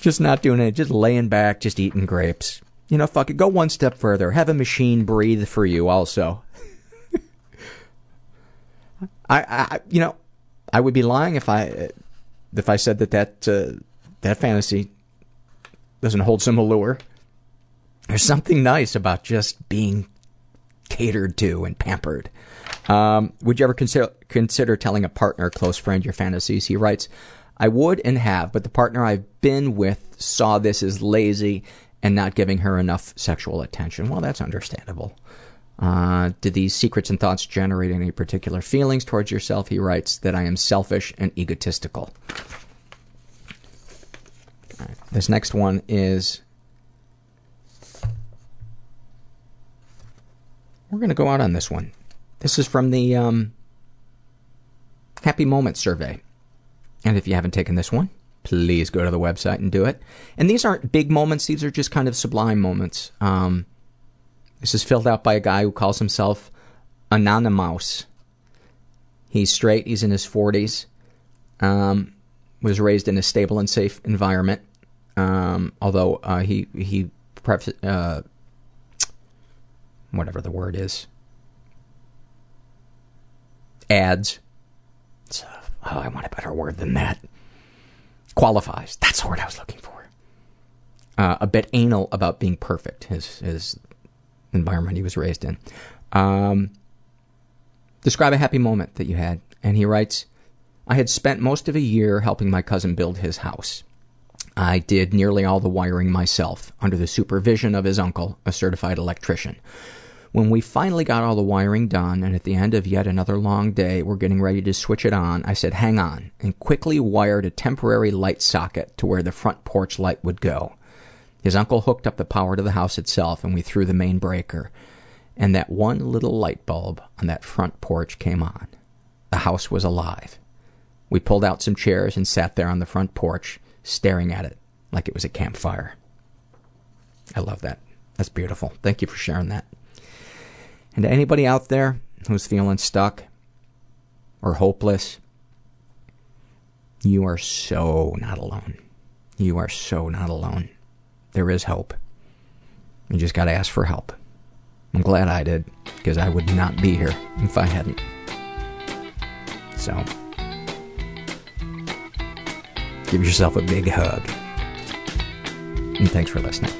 S2: just not doing it, just laying back, just eating grapes. You know, fuck it, go one step further. Have a machine breathe for you also. I, I, you know, I would be lying if I, if I said that that uh, that fantasy doesn't hold some allure. There's something nice about just being catered to and pampered. Um, would you ever consider consider telling a partner, close friend, your fantasies? He writes, "I would and have, but the partner I've been with saw this as lazy and not giving her enough sexual attention." Well, that's understandable. Uh, do these secrets and thoughts generate any particular feelings towards yourself? He writes that I am selfish and egotistical. Right. This next one is. We're going to go out on this one. This is from the um, Happy Moments survey. And if you haven't taken this one, please go to the website and do it. And these aren't big moments, these are just kind of sublime moments. Um, this is filled out by a guy who calls himself Anonymous. He's straight, he's in his 40s, um, was raised in a stable and safe environment. Um, although uh, he, he pref- uh, whatever the word is, ads. Oh, I want a better word than that. Qualifies. That's the word I was looking for. Uh, a bit anal about being perfect, his, his environment he was raised in. Um, describe a happy moment that you had. And he writes, I had spent most of a year helping my cousin build his house. I did nearly all the wiring myself, under the supervision of his uncle, a certified electrician. When we finally got all the wiring done, and at the end of yet another long day, we're getting ready to switch it on, I said, hang on, and quickly wired a temporary light socket to where the front porch light would go. His uncle hooked up the power to the house itself, and we threw the main breaker. And that one little light bulb on that front porch came on. The house was alive. We pulled out some chairs and sat there on the front porch, staring at it like it was a campfire. I love that. That's beautiful. Thank you for sharing that. And to anybody out there who's feeling stuck or hopeless, you are so not alone. You are so not alone. There is hope. You just got to ask for help. I'm glad I did, because I would not be here if I hadn't. So, give yourself a big hug. And thanks for listening.